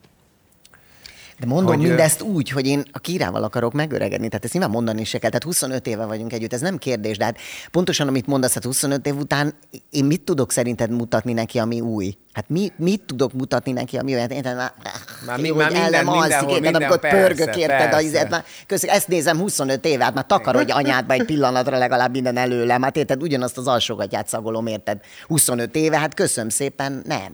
De mondom Hogy, mindezt úgy, hogy én a kirával akarok megöregedni, tehát ezt nyilván mondani se kell. Tehát 25 éve vagyunk együtt, ez nem kérdés, de hát pontosan amit mondasz, hát 25 év után én mit tudok szerinted mutatni neki, ami új? Hát mi, mit tudok mutatni neki, ami olyan? Érted? Már, Már mi- már minden- nem alszik, érted, amikor persze, pörgök, érted, a persze. izet, már, köszönjük, ezt nézem 25 éve, hát már takarodj anyádba egy pillanatra legalább minden előlem, hát érted, ugyanazt az alsógatját szagolom, érted, 25 éve, hát köszönöm szépen, nem.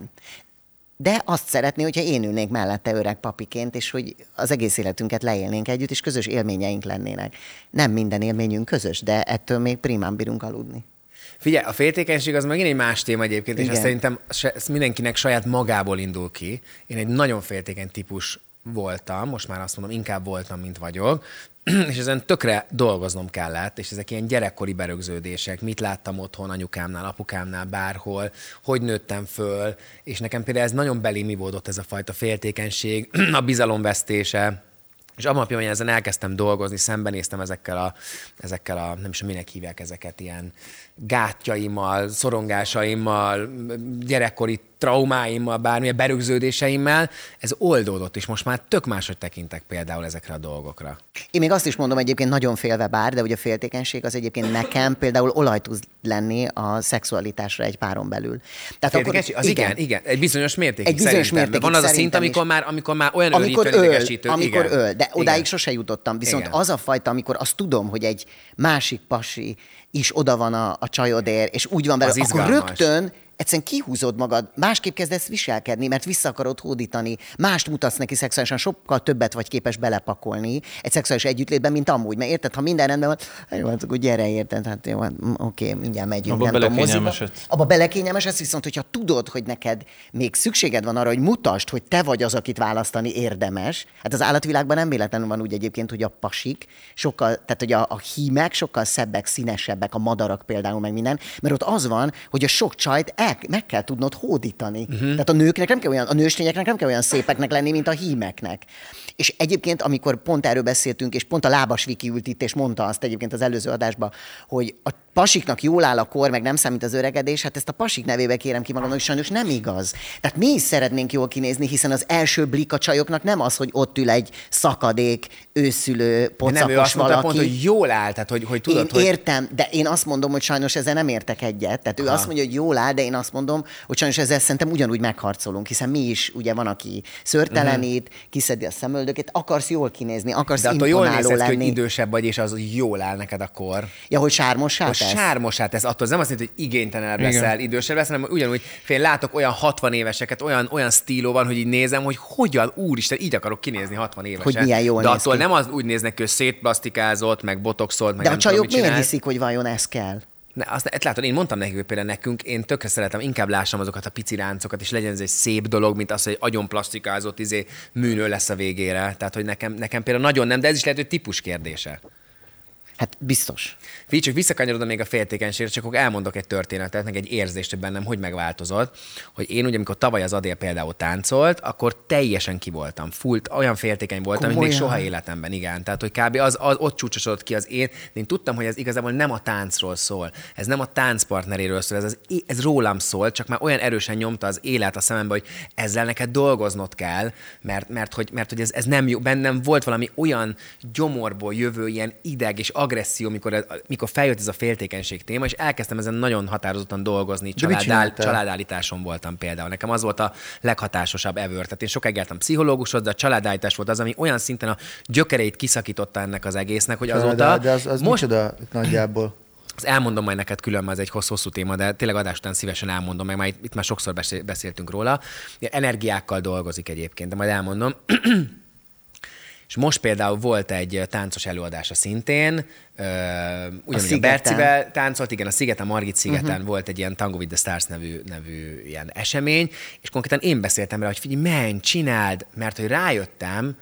De azt szeretné, hogyha én ülnék mellette öreg papiként, és hogy az egész életünket leélnénk együtt, és közös élményeink lennének. Nem minden élményünk közös, de ettől még primán bírunk aludni. Figyelj, a féltékenység az megint egy más téma egyébként, és Igen. azt szerintem ez mindenkinek saját magából indul ki. Én egy nagyon féltékeny típus voltam, most már azt mondom, inkább voltam, mint vagyok, [CLEARS THROAT] és ezen tökre dolgoznom kellett, és ezek ilyen gyerekkori berögződések, mit láttam otthon anyukámnál, apukámnál, bárhol, hogy nőttem föl, és nekem például ez nagyon belém ivódott ez a fajta féltékenység, [CLEARS THROAT] a bizalomvesztése, és abban a pillanatban ezen elkezdtem dolgozni, szembenéztem ezekkel a, ezekkel a, nem is minek hívják ezeket, ilyen gátjaimmal, szorongásaimmal, gyerekkori traumáimmal, bármilyen berögződéseimmel, ez oldódott, és most már tök máshogy tekintek például ezekre a dolgokra. Én még azt is mondom egyébként nagyon félve bár, de ugye a féltékenység az egyébként nekem például olaj tud lenni a szexualitásra egy páron belül. Tehát akkor, az igen, igen, igen, egy bizonyos mértékig Egy bizonyos mértékig Van az a szint, amikor is. már, amikor már olyan amikor öl, amikor igen. öl, de odáig Igen. sose jutottam. Viszont Igen. az a fajta, amikor azt tudom, hogy egy másik pasi is oda van a, a csajodér, és úgy van vele, akkor izgalmas. rögtön egyszerűen kihúzod magad, másképp kezdesz viselkedni, mert vissza akarod hódítani, mást mutatsz neki szexuálisan, sokkal többet vagy képes belepakolni egy szexuális együttlétben, mint amúgy. Mert érted, ha minden rendben van, jó, hát akkor gyere, érted, hát jó, hát, oké, mindjárt megyünk, Abba belekényelmesedsz. Abba belekényelmesedsz, viszont hogyha tudod, hogy neked még szükséged van arra, hogy mutasd, hogy te vagy az, akit választani érdemes. Hát az állatvilágban nem véletlenül van úgy egyébként, hogy a pasik sokkal, tehát hogy a, a hímek sokkal szebbek, színesebbek, a madarak például, meg minden, mert ott az van, hogy a sok csajt el, meg kell tudnod hódítani. Uh-huh. Tehát a nőknek nem kell olyan, a nőstényeknek nem kell olyan szépeknek lenni, mint a hímeknek. És egyébként, amikor pont erről beszéltünk, és pont a lábas Viki ült itt, és mondta azt egyébként az előző adásban, hogy a pasiknak jól áll a kor, meg nem számít az öregedés, hát ezt a pasik nevébe kérem ki magamnak, hogy sajnos nem igaz. Tehát mi is szeretnénk jól kinézni, hiszen az első blik a csajoknak nem az, hogy ott ül egy szakadék, őszülő, pocakos nem, ő azt valaki. pont, hogy jól áll, tehát hogy, hogy tudod, én hogy... értem, de én azt mondom, hogy sajnos ezzel nem értek egyet. Tehát ő Aha. azt mondja, hogy jól áll, de én azt mondom, hogy sajnos ezzel szerintem ugyanúgy megharcolunk, hiszen mi is, ugye van, aki szörtelenít, kiszedi a szemöldökét, akarsz jól kinézni, akarsz. De attól jól imponáló nézett ki, hogy lenni. idősebb vagy, és az jól áll neked a kor. Ja, hogy sármossá Hogy tesz? sármosát tesz, attól az nem azt jelenti, hogy igénytelenebb Igen. leszel, idősebb leszel, hanem ugyanúgy fél látok olyan 60 éveseket, olyan, olyan stíló van, hogy így nézem, hogy hogyan, úristen, így akarok kinézni 60 évesen. Hogy milyen jól De attól ki. nem az úgy néznek ki, hogy szétplasztikázott, meg botoxolt, meg De a tudom, csajok mit miért hiszik, hogy vajon ez kell? Ne, azt, ezt látod, én mondtam nekik, hogy például nekünk, én tökre szeretem, inkább lássam azokat a pici ráncokat, és legyen ez egy szép dolog, mint az, hogy egy agyon plastikázott izé, műnő lesz a végére. Tehát, hogy nekem, nekem például nagyon nem, de ez is lehet, hogy típus kérdése. Hát biztos. Figyelj, csak visszakanyarodom még a féltékenységre, csak akkor elmondok egy történetet, meg egy érzést, hogy bennem hogy megváltozott, hogy én ugye, amikor tavaly az Adél például táncolt, akkor teljesen ki voltam, fullt, olyan féltékeny voltam, mint még Komolyan? soha életemben, igen. Tehát, hogy kb. Az, az ott csúcsosodott ki az én, én tudtam, hogy ez igazából nem a táncról szól, ez nem a táncpartneréről szól, ez, az, ez rólam szól, csak már olyan erősen nyomta az élet a szemembe, hogy ezzel neked dolgoznod kell, mert, mert, hogy, mert hogy ez, ez nem jó, bennem volt valami olyan gyomorból jövő ilyen ideg és agresszió, mikor, mikor feljött ez a féltékenység téma, és elkezdtem ezen nagyon határozottan dolgozni. Családáll, családállításon voltam például. Nekem az volt a leghatásosabb ever. Tehát én sokáig jártam pszichológushoz, de a családállítás volt az, ami olyan szinten a gyökereit kiszakította ennek az egésznek, hogy azóta... de, az, az most micsoda nagyjából? azt elmondom majd neked külön, mert ez egy hosszú, téma, de tényleg adás után szívesen elmondom, meg már itt, itt már sokszor beszél, beszéltünk róla. Energiákkal dolgozik egyébként, de majd elmondom. [CLEARS THROAT] És most például volt egy táncos előadása szintén, ö, ugyanúgy a, Szigeten? Bercivel táncolt, igen, a Szigeten, Margit szigeten uh-huh. volt egy ilyen Tango with the Stars nevű, nevű ilyen esemény, és konkrétan én beszéltem rá, hogy figyelj, menj, csináld, mert hogy rájöttem,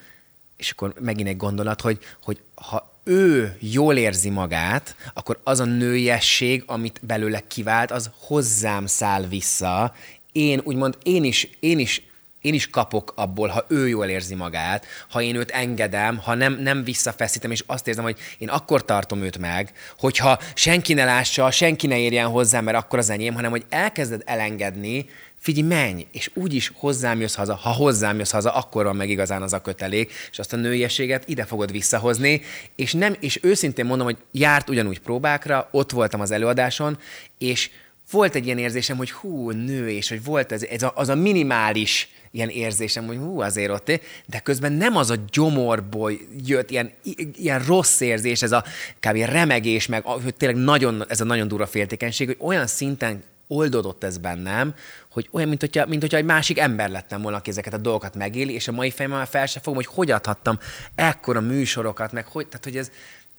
és akkor megint egy gondolat, hogy, hogy ha ő jól érzi magát, akkor az a nőiesség, amit belőle kivált, az hozzám száll vissza. Én úgymond, én is, én is én is kapok abból, ha ő jól érzi magát, ha én őt engedem, ha nem, nem visszafeszítem, és azt érzem, hogy én akkor tartom őt meg, hogyha senki ne lássa, senki ne érjen hozzám, mert akkor az enyém, hanem hogy elkezded elengedni, figyelj, menj, és úgyis hozzám jössz haza. Ha hozzám jössz haza, akkor van meg igazán az a kötelék, és azt a nőiességet ide fogod visszahozni, és nem, és őszintén mondom, hogy járt ugyanúgy próbákra, ott voltam az előadáson, és volt egy ilyen érzésem, hogy hú, nő, és hogy volt ez, ez a, az a minimális ilyen érzésem, hogy hú, azért ott, de közben nem az a gyomorból jött ilyen, ilyen rossz érzés, ez a kb. remegés, meg hogy tényleg nagyon, ez a nagyon durva féltékenység, hogy olyan szinten oldódott ez bennem, hogy olyan, mint hogyha, mint hogyha egy másik ember lettem volna, aki ezeket a dolgokat megéli, és a mai fejemben már fel sem fogom, hogy hogy adhattam ekkora műsorokat, meg hogy, tehát hogy ez,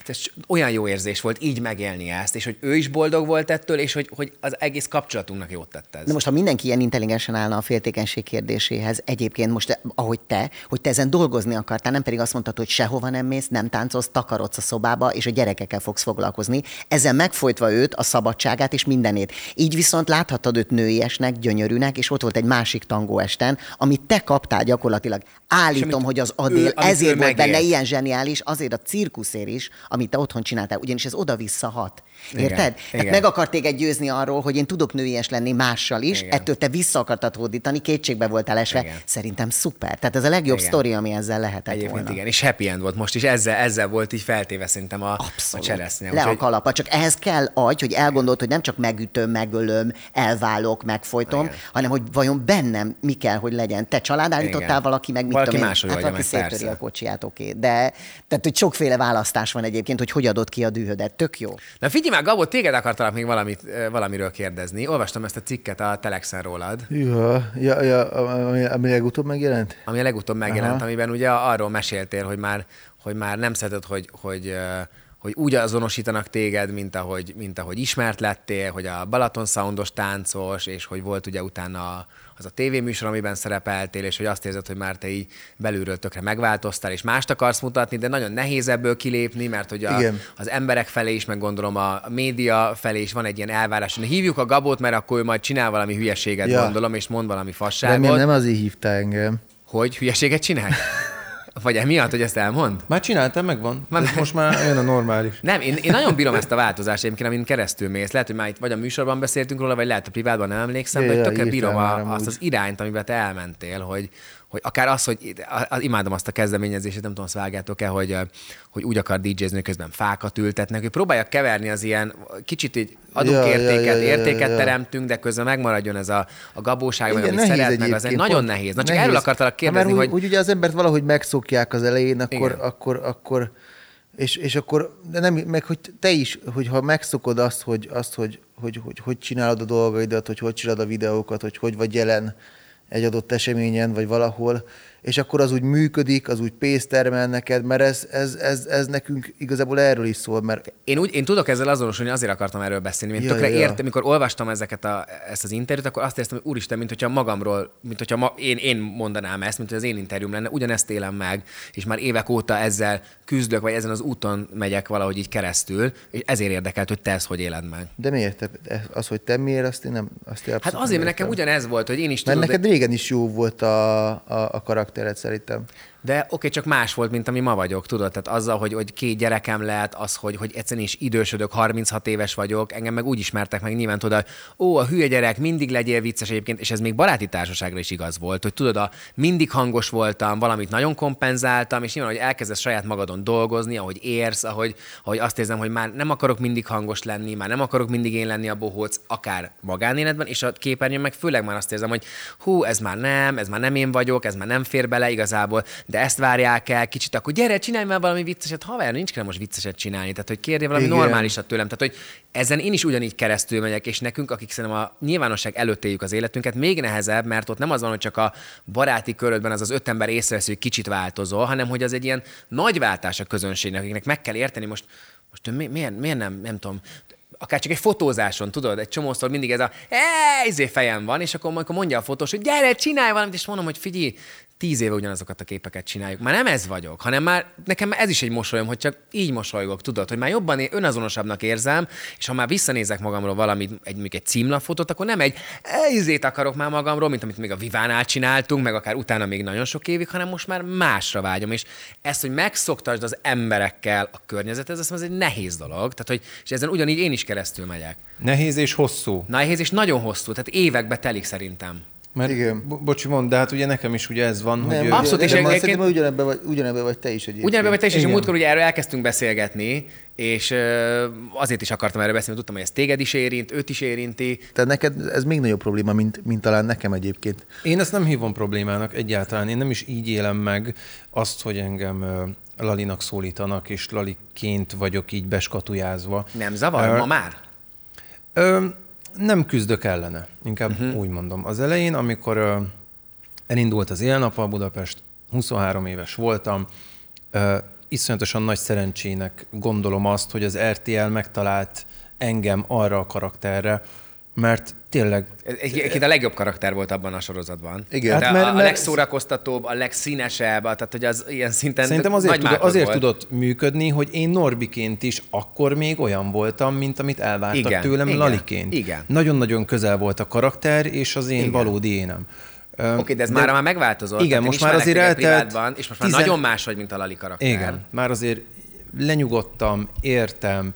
ez olyan jó érzés volt így megélni ezt, és hogy ő is boldog volt ettől, és hogy, hogy az egész kapcsolatunknak jót tett ez. De most, ha mindenki ilyen intelligensen állna a féltékenység kérdéséhez, egyébként most, ahogy te, hogy te ezen dolgozni akartál, nem pedig azt mondtad, hogy sehova nem mész, nem táncolsz, takarodsz a szobába, és a gyerekekkel fogsz foglalkozni, ezzel megfojtva őt, a szabadságát és mindenét. Így viszont láthattad őt nőiesnek, gyönyörűnek, és ott volt egy másik tangó esten, amit te kaptál gyakorlatilag. Állítom, amit hogy az ő- Adél ő ezért volt benne ilyen zseniális, azért a cirkuszér is, amit te otthon csináltál, ugyanis ez oda-vissza hat. Igen, Érted? Tehát igen. meg akart téged győzni arról, hogy én tudok nőies lenni mással is, Igen. ettől te vissza akartad hódítani, kétségbe voltál esve. Igen. Szerintem szuper. Tehát ez a legjobb Igen. sztori, ami ezzel lehetett Egyébként volna. igen, és happy end volt most is, ezzel, ezzel volt így feltéve szerintem a, a cseresznye. Le a Úgyhogy- kalapa. Csak ehhez kell agy, hogy elgondold, hogy nem csak megütöm, megölöm, elválok, megfojtom, Igen. hanem hogy vajon bennem mi kell, hogy legyen. Te család állítottál, Igen. valaki meg mit Valaki máshogy hát valaki meg, persze. a kocsiját, oké. De tehát, hogy sokféle választás van egyébként, hogy hogy adod ki a dühödet. Tök jó. Na figyelj már, Gabó, téged akartalak még valamit, valamiről kérdezni. Olvastam ezt a cikket a Telexen rólad, Ja, ja, ja, ami, ami legutóbb megjelent? ami a legutóbb megjelent, Aha. amiben ugye arról meséltél, hogy már, hogy már nem szereted, hogy, hogy, hogy úgy azonosítanak téged, mint ahogy, mint ahogy ismert lettél, hogy a Balaton Soundos táncos, és hogy volt ugye utána az a tévéműsor, amiben szerepeltél, és hogy azt érzed, hogy már te így belülről tökre megváltoztál, és mást akarsz mutatni, de nagyon nehéz ebből kilépni, mert hogy a, Igen. az emberek felé is, meg gondolom a média felé is van egy ilyen elvárás. hogy Hívjuk a Gabót, mert akkor ő majd csinál valami hülyeséget, Ja. gondolom, és mond valami fasságot. Remélem nem azért hívtál engem. Hogy hülyeséget csinál? [LAUGHS] Vagy emiatt, hogy ezt elmond? Már csináltam, megvan. Már- Ez most már olyan a normális. [LAUGHS] Nem, én, én nagyon bírom ezt a változást egyébként, amin keresztül mész. Lehet, hogy már itt vagy a műsorban beszéltünk róla, vagy lehet a privátban nem emlékszem, de hogy ja, írtál bírom a, azt az irányt, amiben te elmentél, hogy, hogy akár az, hogy imádom azt a kezdeményezést, nem tudom, azt vágjátok-e, hogy, hogy úgy akar DJ-zni, közben fákat ültetnek, hogy próbálják keverni az ilyen, kicsit így adunk Ja, ja, értéket, ja, ja, ja, értéket ja. teremtünk, de közben megmaradjon ez a, a gabóság, Igen, amit szeret, meg az egy nagyon nehéz. Na csak nehéz. erről akartalak Hát kérdezni, mert hogy... úgy, úgy ugye az embert valahogy megszokják az elején, akkor, Igen. akkor, akkor és, és akkor, de nem, meg hogy te is, hogyha megszokod azt, hogy, azt hogy, hogy, hogy, hogy csinálod a dolgaidat, hogy hogy csinálod a videókat, hogy hogy vagy jelen egy adott eseményen, vagy valahol, és akkor az úgy működik, az úgy pénzt termel neked, mert ez, ez, ez, ez nekünk igazából erről is szól, mert Én, úgy, én tudok ezzel azonosulni, azért akartam erről beszélni. Én Ja, tökre ja. értem, mikor olvastam ezeket a, ezt az interjút, akkor azt éreztem, hogy úristen, mint hogyha magamról, mint hogyha ma, én, én mondanám ezt, mint hogy az én interjúm lenne, ugyanezt élem meg, és már évek óta ezzel küzdök, vagy ezen az úton megyek valahogy így keresztül, és ezért érdekelt, hogy te ezt hogy éled meg. de miért? Te, az, hogy te miért, azt én nem, azt én Hát azért, mert nekem ugyanez volt, hogy én is Mert tudod, neked régen is jó volt a, a, a karaktered szerintem. De oké, okay, csak más volt, mint ami ma vagyok, tudod? Tehát azzal, hogy, hogy két gyerekem lehet, az, hogy, hogy egyszerűen is idősödök, 36 éves vagyok, engem meg úgy ismertek meg, nyilván tudod, ó, a hülye gyerek, mindig legyél vicces egyébként, és ez még baráti társaságra is igaz volt, hogy tudod, a, mindig hangos voltam, valamit nagyon kompenzáltam, és nyilván, hogy elkezdesz saját magadon dolgozni, ahogy érsz, ahogy, ahogy azt érzem, hogy már nem akarok mindig hangos lenni, már nem akarok mindig én lenni a bohóc, akár magánéletben, és a képernyőn meg főleg már azt érzem, hogy hú, ez már nem, ez már nem én vagyok, ez már nem fér bele igazából, de ezt várják el kicsit, akkor gyere, csinálj már valami vicceset, haver, nincs kell most vicceset csinálni, tehát hogy kérjél valami Igen. normálisat tőlem, tehát hogy ezen én is ugyanígy keresztül megyek, és nekünk, akik szerintem a nyilvánosság előtt éljük az életünket, még nehezebb, mert ott nem az van, hogy csak a baráti körödben az az öt ember észrevesz, hogy kicsit változol, hanem hogy az egy ilyen nagy váltás a közönségnek, akiknek meg kell érteni. Most, most mi, miért, miért nem, nem tudom, akár csak egy fotózáson, tudod, egy csomószor mindig ez a izé fejem van, és akkor, akkor mondja a fotós, hogy gyere, csinálj valamit, és mondom, hogy figyelj, tíz éve ugyanazokat a képeket csináljuk. Már nem ez vagyok, hanem már nekem ez is egy mosolyom, hogy csak így mosolygok, tudod, hogy már jobban önazonosabbnak érzem, és ha már visszanézek magamról valamit, egy, mondjuk egy címlapfotót, akkor nem egy "E, izét akarok már magamról, mint amit még a Vivánál csináltunk, meg akár utána még nagyon sok évig, hanem most már másra vágyom. És ezt, hogy megszoktasd az emberekkel a környezetet, ez, ez egy nehéz dolog. Tehát, hogy, és ezen ugyanígy én is keresztül megyek. Nehéz és hosszú. Nehéz és nagyon hosszú, tehát évekbe telik szerintem. Mert, Igen. Bo- bocsi, mond, de hát ugye nekem is ugye ez van, Nem, hogy... Abszolút, és egyébként- szerintem ugyanebben vagy, ugyanebben vagy te is egyébként. Ugyanebben vagy te is, és a Igen. múltkor ugye erről elkezdtünk beszélgetni, és azért is akartam erről beszélni, mert tudtam, hogy ez téged is érint, őt is érinti. Tehát neked ez még nagyobb probléma, mint, mint talán nekem egyébként. Én ezt nem hívom problémának egyáltalán. Én nem is így élem meg azt, hogy engem Lalinak szólítanak, és Laliként vagyok így beskatujázva. Nem zavar Ö, ma már? Ö, nem küzdök ellene, inkább uh-huh. úgy mondom. Az elején, amikor ö, elindult az élnapa Budapest, 23 éves voltam, ö, iszonyatosan nagy szerencsének gondolom azt, hogy az RTL megtalált engem arra a karakterre, mert tényleg Egy- Egyébként a legjobb karakter volt abban a sorozatban. Igen. Hát a, mert- a mert- legszórakoztatóbb, a legszínesebb, a- tehát hogy az ilyen szinten Szerintem azért, nagy tud, márkod azért volt. tudott működni, hogy én Norbiként is akkor még olyan voltam, mint amit elvártak Igen, tőlem igen, Laliként. igen. Nagyon-nagyon közel volt a karakter, és az én Igen. valódi énem. Oké, de ez már már megváltozott. Igen, most már azért eltelt... és most már tizen- nagyon más vagy, mint a Lali karakter. Igen, már azért lenyugodtam, értem,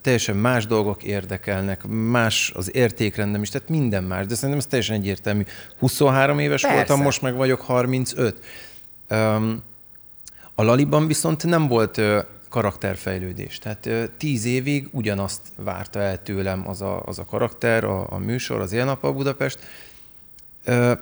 teljesen más dolgok érdekelnek, más az értékrendem is, tehát minden más, de szerintem ez teljesen egyértelmű. 23 éves Persze. voltam, most meg vagyok 35. Öm, a Laliban viszont nem volt karakterfejlődés. Tehát tíz évig ugyanazt várta el tőlem az a, az a karakter, a, a műsor, az Élnappal Budapest.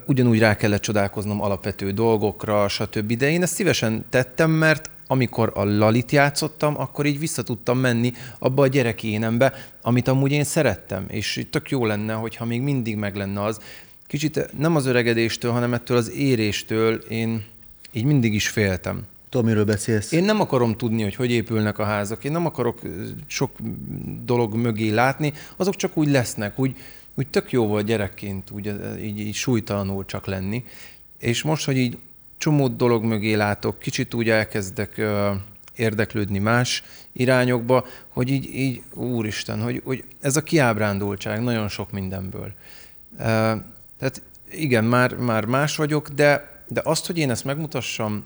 Ugyanúgy rá kellett csodálkoznom alapvető dolgokra, stb. De én ezt szívesen tettem, mert amikor a Lalit játszottam, akkor így vissza tudtam menni abba a gyerekénembe, amit amúgy én szerettem. És tök jó lenne, hogyha még mindig meg lenne az. Kicsit nem az öregedéstől, hanem ettől az éréstől én így mindig is féltem. Tudom, miről beszélsz. Én nem akarom tudni, hogy hogy épülnek a házak, én nem akarok sok dolog mögé látni, azok csak úgy lesznek, úgy, úgy tök jó volt gyerekként, úgy, így, így súlytalanul csak lenni. És most, hogy így csomó dolog mögé látok, kicsit úgy elkezdek érdeklődni más irányokba, hogy így, így úristen, hogy, hogy ez a kiábrándultság nagyon sok mindenből. Tehát igen, már, már más vagyok, de, de azt, hogy én ezt megmutassam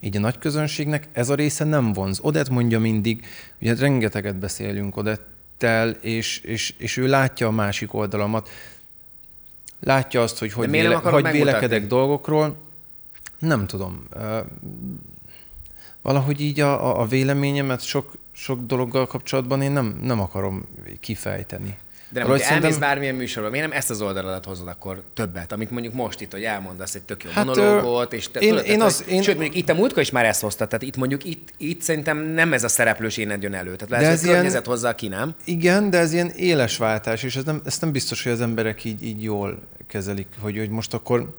így a nagy közönségnek, ez a része nem vonz. Odett mondja mindig, ugye rengeteget beszélünk Odettel, és, és, és ő látja a másik oldalamat. Látja azt, hogy hogy, véle, hogy vélekedek dolgokról. Nem tudom. Valahogy így a, a- véleményemet sok, sok dologgal kapcsolatban én nem, nem akarom kifejteni. De nem, hogy elmész szerintem- bármilyen műsorba, miért nem ezt az oldaladat hozod akkor többet, amit mondjuk most itt, hogy elmondasz egy tök jó Hát, monológot, és te, én- tudod, én tehát, az- hogy- én- Sőt, mondjuk itt a múltkor is már ezt hoztad, tehát itt mondjuk itt, itt szerintem nem ez a szereplős éned jön elő. Tehát De lehet, ez hogy ilyen- hozza ki, nem? Igen, de ez ilyen éles váltás, és ez nem, ezt nem biztos, hogy az emberek így, így jól kezelik, hogy, hogy most akkor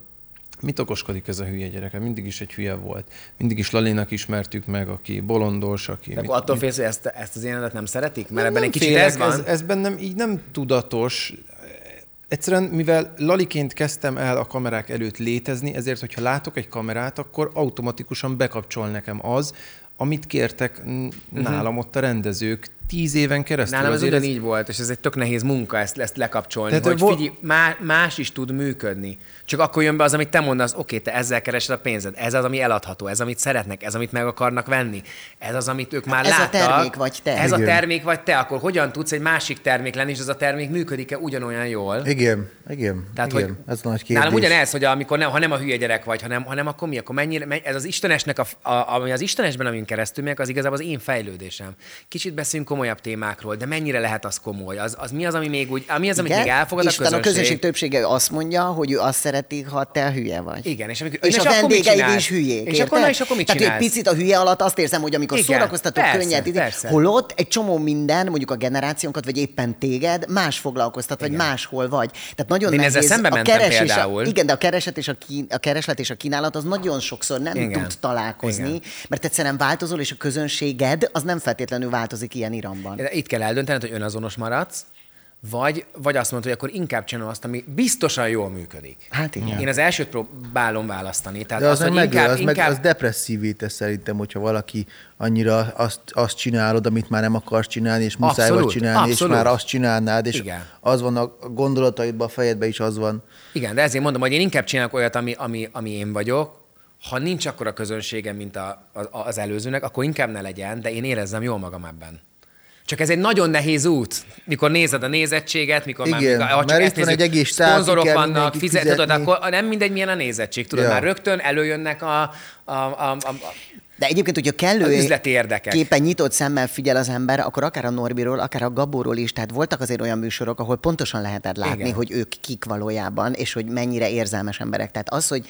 mit okoskodik ez a hülye gyerek? Hát Mindig is egy hülye volt. Mindig is Lalinak ismertük meg, aki bolondos, aki... De mit- attól félsz, hogy ezt, ezt az énedet nem szeretik? Mert ebben nem egy kicsit félek, ez van. Ez, ez bennem így nem tudatos. Egyszerűen, mivel Laliként kezdtem el a kamerák előtt létezni, ezért, hogyha látok egy kamerát, akkor automatikusan bekapcsol nekem az, amit kértek n- nálam ott a rendezők tíz éven keresztül. Nálam ez Azért ugyanígy volt, és ez egy tök nehéz munka ezt, ezt lekapcsolni, Tehát hogy vo- figyelj, má, más is tud működni. Csak akkor jön be az, amit te mondasz, oké, te ezzel keresed a pénzed, ez az, ami eladható, ez, amit szeretnek, ez, amit meg akarnak venni, ez az, amit ők már ez a láttak. termék vagy te. Ez a Igen. termék vagy te, akkor hogyan tudsz egy másik termék lenni, és az a termék működik-e ugyanolyan jól? Igen, igen, Tehát, igen. hogy ez a nagy kérdés. Nálam ugyanez, hogy amikor nem, ha nem a hülye gyerek vagy, hanem, hanem akkor mi, akkor mennyire, menny- ez az Istenesnek, a, a, ami az Istenesben, amin keresztül megyek, az igazából az én fejlődésem. Kicsit beszélünk komolyabb témákról, de mennyire lehet az komoly? Az, az mi az, ami még úgy, ami az, amit Igen? még elfogad és a közönség? a közönség többsége azt mondja, hogy ő azt szereti, ha te hülye vagy. Igen, és, amikor, És, és a akkor vendégeid is hülyék. És akkor, na, érted? és akkor mit Tehát, egy picit a hülye alatt azt érzem, hogy amikor Igen, szórakoztatok persze, könnyed, persze. holott egy csomó minden, mondjuk a generációnkat, vagy éppen téged, más foglalkoztat, vagy Igen. máshol vagy. Tehát nagyon én ezzel nehéz. szembe a mentem keres és például. a, igen, de a kereset és a, kín, a kereslet és a kínálat az nagyon sokszor nem Igen. tud találkozni, Igen. mert egyszerűen változol, és a közönséged az nem feltétlenül változik ilyen iramban. De Itt kell eldöntened, hogy önazonos maradsz, vagy, vagy azt mondod, hogy akkor inkább csinálom azt, ami biztosan jól működik. Hát igen. Én az elsőt próbálom választani. Tehát De az, az, meg, inkább, az, inkább... meg, az depresszívé tesz szerintem, hogyha valaki annyira azt, azt csinálod, amit már nem akarsz csinálni, és muszáj vagy csinálni, abszolút. és már azt csinálnád, és Igen. az van a gondolataidban, a fejedben is az van. Igen, de ezért mondom, hogy én inkább csinálok olyat, ami, ami, ami én vagyok. Ha nincs akkor a közönségem, mint a, a, az előzőnek, akkor inkább ne legyen, de én érezzem jól magam ebben. Csak ez egy nagyon nehéz út, mikor nézed a nézettséget, mikor már Igen, mikor, ha csak mert ezt van nézzük, egy egész szponzorok vannak, fizet, tudod, akkor nem mindegy, milyen a nézettség, tudod, Ja. már rögtön előjönnek a, a, a, a, a De egyébként, hogyha kellő Az üzleti érdekek. képen nyitott szemmel figyel az ember, akkor akár a Norbiról, akár a Gabóról is, tehát voltak azért olyan műsorok, ahol pontosan lehetett látni, Igen. hogy ők kik valójában, és hogy mennyire érzelmes emberek. Tehát az, hogy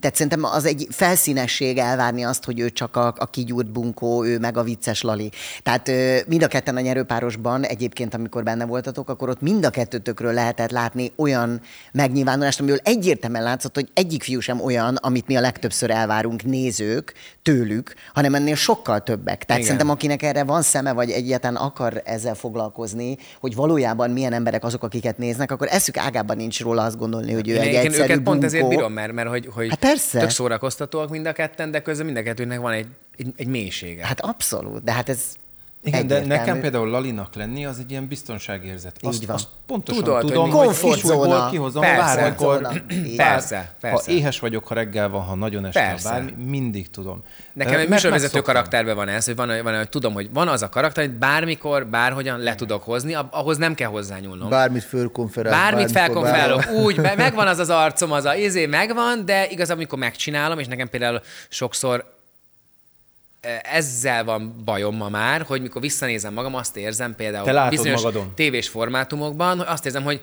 tehát szerintem az egy felszínesség elvárni azt, hogy ő csak a, a kigyúrt bunkó, ő meg a vicces Lali. Tehát mind a ketten a nyerőpárosban egyébként, amikor benne voltatok, akkor ott mind a kettőtökről lehetett látni olyan megnyilvánulást, amiből egyértelműen látszott, hogy egyik fiú sem olyan, amit mi a legtöbbször elvárunk nézők tőlük, hanem ennél sokkal többek. Tehát Igen. szerintem akinek erre van szeme, vagy egyáltalán akar ezzel foglalkozni, hogy valójában milyen emberek azok, akiket néznek, akkor eszük ágában nincs róla azt gondolni, hogy ő Én egy egyszerű őket pont bunkó. ezért bírom, mert, mert hogy, hogy Hát persze. tök szórakoztatóak mind a ketten, de közben mind a kettőnek van egy, egy, egy mélysége. Hát abszolút, de hát ez Igen, de Egyértelmű. nekem például Lalinak lenni az egy ilyen biztonságérzet. Azt, Így van. azt pontosan Tudod, hogy tudom, hogy Komfortzóna. kisújból kihozom Persze. bármikor. Így Persze, Ha persze. éhes vagyok, ha reggel van, ha nagyon este, Persze. bármi, mindig tudom. Nekem egy műsorvezető karakterben van ez, hogy van, van, hogy tudom, hogy van az a karakter, hogy bármikor, bárhogyan le tudok hozni, ahhoz nem kell hozzányúlnom. Bármit fölkonferál. Bármit felkonferálok, úgy, megvan az az arcom, az a izé megvan, de igazából, amikor megcsinálom, és nekem például sokszor ezzel van bajom ma már, hogy mikor visszanézem magam, azt érzem például Te bizonyos magadon. tévés formátumokban, hogy azt érzem, hogy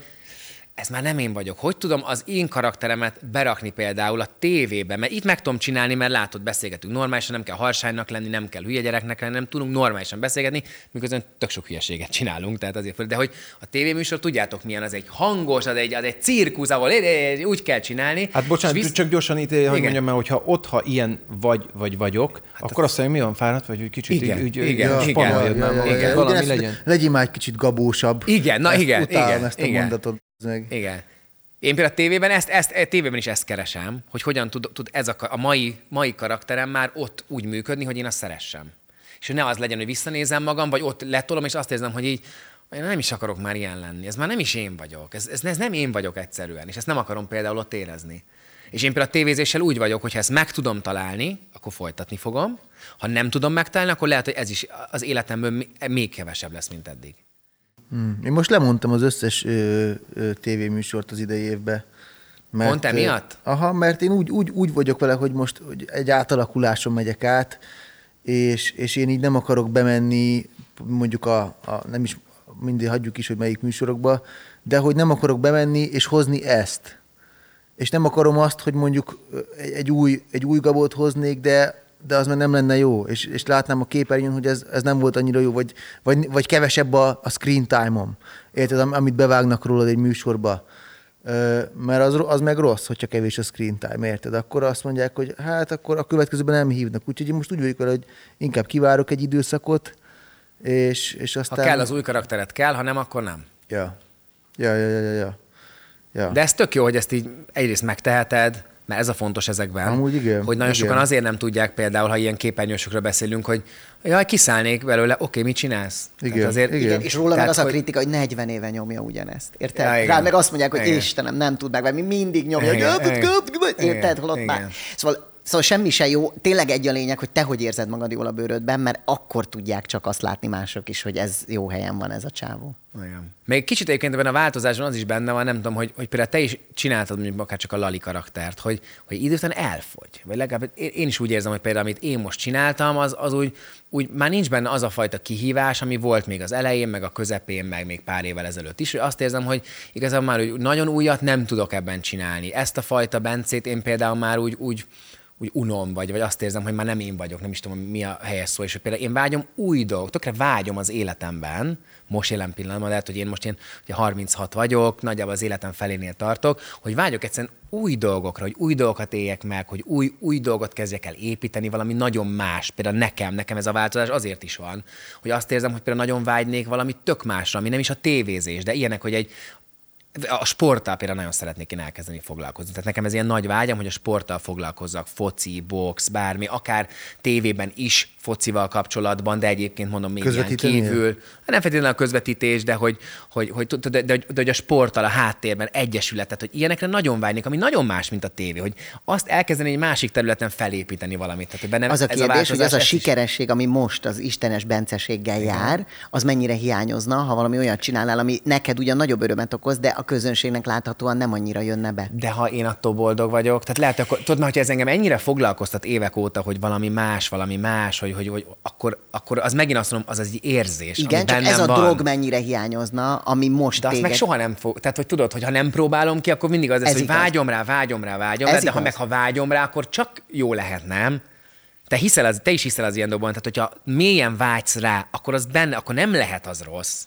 ez már nem én vagyok. Hogy tudom az én karakteremet berakni például a tévébe? Mert itt meg tudom csinálni, mert látod, beszélgetünk normálisan, nem kell harsánynak lenni, nem kell hülye gyereknek lenni, nem tudunk normálisan beszélgetni, miközben tök sok hülyeséget csinálunk, tehát azért. De hogy a tévéműsor, tudjátok milyen, az egy hangos, az egy, az egy cirkusz, ahol úgy kell csinálni. Hát bocsánat, visz... csak gyorsan itt, hogy Igen. mondjam el, hogyha ott, ha ilyen vagy, vagy vagyok, hát akkor azt mondja, mi van, fáradt vagy, hogy kicsit Igen, így, úgy, igen, igen, magad, igen. valami legyen. Legyél már egy kicsit gabósabb. Igen, na igen, igen, ezt a igen. mondatot. Meg. Igen. Én például a tévében, ezt, ezt, a tévében is ezt keresem, hogy hogyan tud, tud ez a, a mai, mai karakterem már ott úgy működni, hogy én azt szeressem. És hogy ne az legyen, hogy visszanézem magam, vagy ott letolom, és azt érzem, hogy így, én nem is akarok már ilyen lenni. Ez már nem is én vagyok. Ez, ez, nem én vagyok egyszerűen, és ezt nem akarom például ott érezni. És én például a tévézéssel úgy vagyok, hogy ha ezt meg tudom találni, akkor folytatni fogom. Ha nem tudom megtalálni, akkor lehet, hogy ez is az életemből még kevesebb lesz, mint eddig. Én most lemondtam az összes ö, ö, tévéműsort az idei évbe. Mert, Pont emiatt? Aha, mert én úgy, úgy, úgy vagyok vele, hogy most hogy egy átalakuláson megyek át, és, és én így nem akarok bemenni, mondjuk a, a nem is mindig hagyjuk is, hogy melyik műsorokba, de hogy nem akarok bemenni és hozni ezt. És nem akarom azt, hogy mondjuk egy, új, egy új gabót hoznék, de, de az már nem lenne jó, és, és látnám a képernyőn, hogy ez, ez nem volt annyira jó, vagy, vagy, vagy kevesebb a, a screen time-om. Érted, am- amit bevágnak rólad egy műsorba. Ö, mert az, az meg rossz, hogyha kevés a screen time, érted? Akkor azt mondják, hogy hát akkor a következőben nem hívnak. Úgyhogy én most úgy vagyok vele, hogy inkább kivárok egy időszakot, és, és Ha aztán... kell az új karakteret, kell, ha nem, akkor nem. Ja. Ja, ja, ja, ja, ja. ja. De ez tök jó, hogy ezt így egyrészt megteheted, mert ez a fontos ezekben. Amúgy igen, Hogy nagyon igen. sokan azért nem tudják például, ha ilyen képernyősökről beszélünk, hogy jaj, kiszállnék belőle, oké, mit csinálsz? Igen, Tehát azért, igen. Igen, és róla meg az a hogy- kritika, hogy 40 éve nyomja ugyanezt. Érted? Ja, igen. Rá meg azt mondják, hogy Igen. Istenem, nem tud meg, mert mi mindig nyomja, Igen, hogy igen. érted, Igen, holott már. Szóval Szóval semmi se jó, tényleg egy a lényeg, hogy te hogy érzed magad jól a bőrödben, mert akkor tudják csak azt látni mások is, hogy ez jó helyen van ez a csávó. Igen. Még kicsit egyébként ebben a változáson az is benne van, nem tudom, hogy, hogy például te is csináltad mondjuk akár csak a Lali karaktert, hogy, hogy idő után elfogy. Vagy legalább én, is úgy érzem, hogy például amit én most csináltam, az, az úgy, úgy már nincs benne az a fajta kihívás, ami volt még az elején, meg a közepén, meg még pár évvel ezelőtt is. Hogy azt érzem, hogy igazából már úgy nagyon újat nem tudok ebben csinálni. Ezt a fajta Bencét én például már úgy, úgy úgy unom, vagy, vagy azt érzem, hogy már nem én vagyok, nem is tudom, mi a helyes szó, és hogy például én vágyom új dolgok, tökre vágyom az életemben, most jelen pillanatban, lehet, hogy én most én ugye 36 vagyok, nagyjából az életem felénél tartok, hogy vágyok egyszerűen új dolgokra, hogy új dolgokat éljek meg, hogy új, új dolgot kezdjek el építeni, valami nagyon más. Például nekem, nekem ez a változás azért is van, hogy azt érzem, hogy például nagyon vágynék valami tök másra, ami nem is a tévézés, de ilyenek, hogy egy a sporttal például nagyon szeretnék én elkezdeni foglalkozni. Tehát nekem ez ilyen nagy vágyam, hogy a sporttal foglalkozzak, foci, box, bármi, akár tévében is focival kapcsolatban, de egyébként mondom Közvetíteni? kívül. Hát nem feltétlenül a közvetítés, de hogy, hogy, hogy, de, de, de, de, hogy a sporttal, a háttérben egyesületet, hogy ilyenekre nagyon vágynék, ami nagyon más, mint a tévé, hogy azt elkezdeni egy másik területen felépíteni valamit. Tehát, hogy bennem Az a kérdés, hogy az a ezt is- sikeresség, ami most az istenes benceséggel jár, az mennyire hiányozna, ha valami olyat csinálnál, ami neked ugyan nagyobb örömet okoz, de a közönségnek láthatóan nem annyira jönne be. De ha én attól boldog vagyok, tehát lehet, akkor, tudod, hogy ez engem ennyire foglalkoztat évek óta, hogy valami más, valami más, hogy, hogy, hogy akkor, akkor az megint azt mondom, az az egy érzés, Igen, ami csak ez a van. drog mennyire hiányozna, ami most De azt téged... meg soha nem fog. Tehát, hogy tudod, hogy ha nem próbálom ki, akkor mindig az lesz, Ez hogy igaz. vágyom rá, vágyom rá, vágyom Ez rá, de ha meg ha vágyom rá, akkor csak jó lehet, nem? Te, hiszel az, te is hiszel az ilyen dolgokban, tehát hogyha mélyen vágysz rá, akkor az benne, akkor nem lehet az rossz.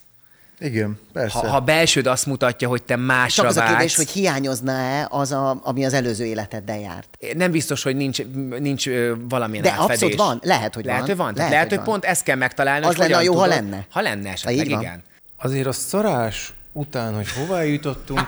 Igen, persze. Ha, ha belsőd azt mutatja, hogy te másra Csak az a kérdés, vágysz, hogy hiányozna-e az, a, ami az előző életeddel járt. nem biztos, hogy nincs, nincs valamilyen De átfedés. abszolút van, lehet, hogy lehet, van. Hogy van. Lehet, lehet, hogy hogy van. pont ezt kell megtalálni. Az hogy lenne jó, ha tudod- lenne. Ha lenne esetleg, így van. igen. Azért a szarás után, hogy hová jutottunk,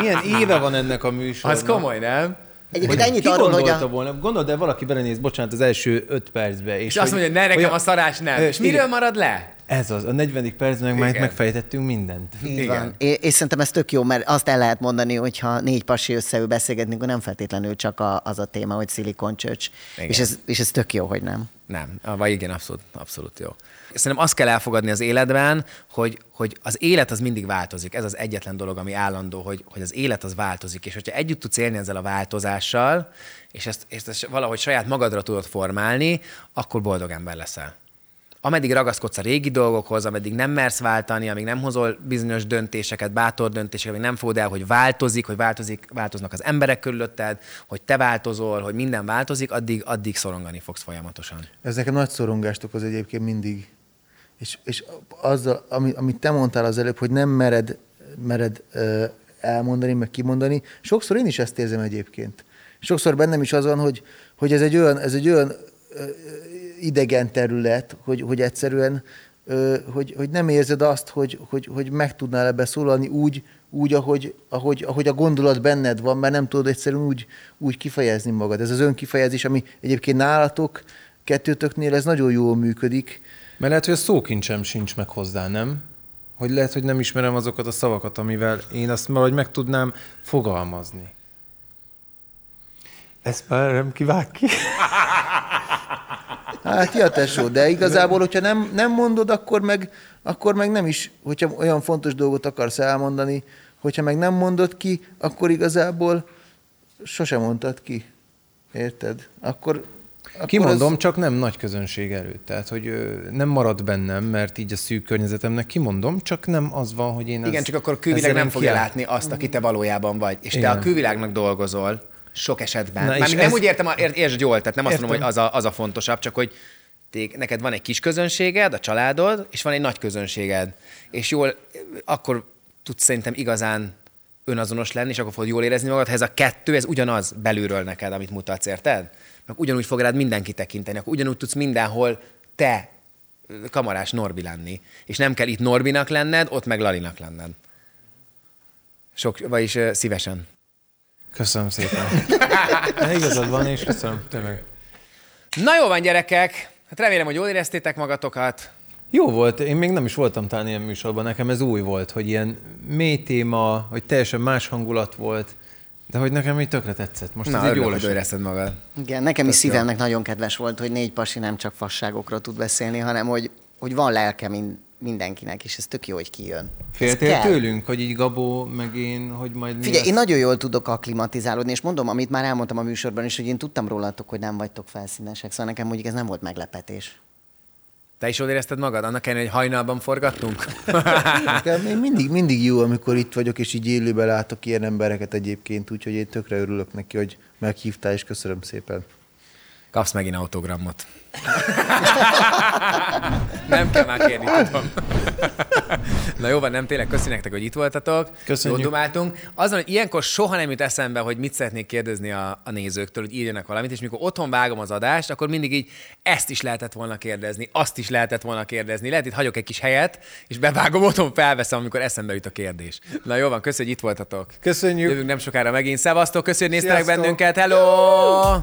milyen éve van ennek a műsornak? Az komoly, nem? Egyébként Hogy ennyit arról, hogy a... volna, gondold, de valaki belenéz, bocsánat, az első öt percbe. És, És azt mondja, hogy ne nekem a szarás nem. Ö, És miről igen. marad le? Ez az, a 40. percben már itt Igen. megfejtettünk mindent. Így Igen. van. És, és szerintem ez tök jó, mert azt el lehet mondani, hogy ha négy pasi összeül beszélgetni, akkor nem feltétlenül csak a, az a téma, hogy szilikoncsöcs. Igen. És ez, és ez tök jó, hogy nem. Nem, Ah, vagy igen, abszolút, abszolút jó. Szerintem azt kell elfogadni az életben, hogy, hogy az élet az mindig változik. Ez az egyetlen dolog, ami állandó, hogy, hogy az élet az változik. És hogyha együtt tudsz élni ezzel a változással, és ezt, és ezt valahogy saját magadra tudod formálni, akkor boldog ember leszel. Ameddig ragaszkodsz a régi dolgokhoz, ameddig nem mersz váltani, amíg nem hozol bizonyos döntéseket, bátor döntéseket, amíg nem fogod el, hogy változik, hogy változik, változnak az emberek körülötted, hogy te változol, hogy minden változik, addig, addig szorongani fogsz folyamatosan. Ez nekem nagy szorongást okoz egyébként mindig. És, és azzal, ami, amit te mondtál az előbb, hogy nem mered, mered ö, elmondani, meg kimondani, sokszor én is ezt érzem egyébként. Sokszor bennem is az van, hogy, hogy ez egy olyan, ez egy olyan ö, idegen terület, hogy, hogy egyszerűen hogy, hogy nem érzed azt, hogy, hogy, hogy meg tudnál ebbe szólalni úgy, úgy ahogy, ahogy, ahogy a gondolat benned van, mert nem tudod egyszerűen úgy, úgy kifejezni magad. Ez az önkifejezés, ami egyébként nálatok, kettőtöknél ez nagyon jól működik, Mert lehet, hogy a szókincsem sincs meg hozzá, nem? Hogy lehet, hogy nem ismerem azokat a szavakat, amivel én azt valahogy meg tudnám fogalmazni. Ezt már nem kivág ki. [LAUGHS] Hát ja, tesó, de igazából, hogyha nem, nem mondod, akkor meg, akkor meg nem is, hogyha olyan fontos dolgot akarsz elmondani, hogyha meg nem mondod ki, akkor igazából sosem mondtad ki. Érted? Akkor, akkor Kimondom, az- csak nem nagy közönség előtt. Tehát, hogy nem marad bennem, mert így a szűk környezetemnek kimondom, csak nem az van, hogy én Igen, ezt- csak akkor a külvilág nem fogja kiáll- látni azt, aki te valójában vagy. És te Igen. a külvilágnak dolgozol sok esetben. Na, Mármint nem ez- úgy értem, ért, értsd jól, tehát nem azt Értem. mondom, hogy az a, az a fontosabb, csak hogy tég, neked van egy kis közönséged, a családod, és van egy nagy közönséged. És jól, akkor tudsz szerintem igazán önazonos lenni, és akkor fogod jól érezni magad, ha ez a kettő, ez ugyanaz belülről neked, amit mutatsz, érted? Meg ugyanúgy fog rád mindenki tekinteni, akkor ugyanúgy tudsz mindenhol te kamarás Norbi lenni. És nem kell itt Norbinak lenned, ott meg Lalinak lenned. Sok, vagyis szívesen. Köszönöm szépen. [LAUGHS] De igazad van, és köszönöm, tényleg. Na jó van, gyerekek! Hát remélem, hogy jól éreztétek magatokat. Jó volt, én még nem is voltam talán ilyen műsorban, nekem ez új volt, hogy ilyen mély téma, hogy teljesen más hangulat volt, de hogy nekem így tökre tetszett. Most Na, ez így jól hogy érezted magad. Igen, nekem is szívemnek nagyon kedves volt, hogy négy pasi nem csak fasságokról tud beszélni, hanem hogy, hogy van lelke mind, mindenkinek, és ez tök jó, hogy kijön. Féltél tőlünk, hogy így Gabó, meg én, hogy majd mi Figyelj, lesz? én nagyon jól tudok akklimatizálódni, és mondom, amit már elmondtam a műsorban is, hogy én tudtam rólatok, hogy nem vagytok felszínesek, szóval nekem mondjuk ez nem volt meglepetés. Te is jól érezted magad? Annak ellenére, hogy hajnalban forgattunk? [LAUGHS] Én mindig, mindig jó, amikor itt vagyok, és így élőben látok ilyen embereket egyébként, úgyhogy én tökre örülök neki, hogy meghívtál, és köszönöm szépen. Kapsz megint autogramot. Nem kell már kérni, tudom. Na jó van, nem tényleg köszi nektek, hogy itt voltatok. Köszönjük. Jól dumáltunk. Azon, hogy ilyenkor soha nem jut eszembe, hogy mit szeretnék kérdezni a, a nézőktől, hogy írjanak valamit, és mikor otthon vágom az adást, akkor mindig így ezt is lehetett volna kérdezni, azt is lehetett volna kérdezni. Lehet, itt hagyok egy kis helyet, és bevágom, otthon felveszem, amikor eszembe jut a kérdés. Na jó van, köszönjük, hogy itt voltatok. Köszönjük. Jövünk nem sokára megint. Szevasztok, köszönjük, hogy néztetek bennünket. Hello!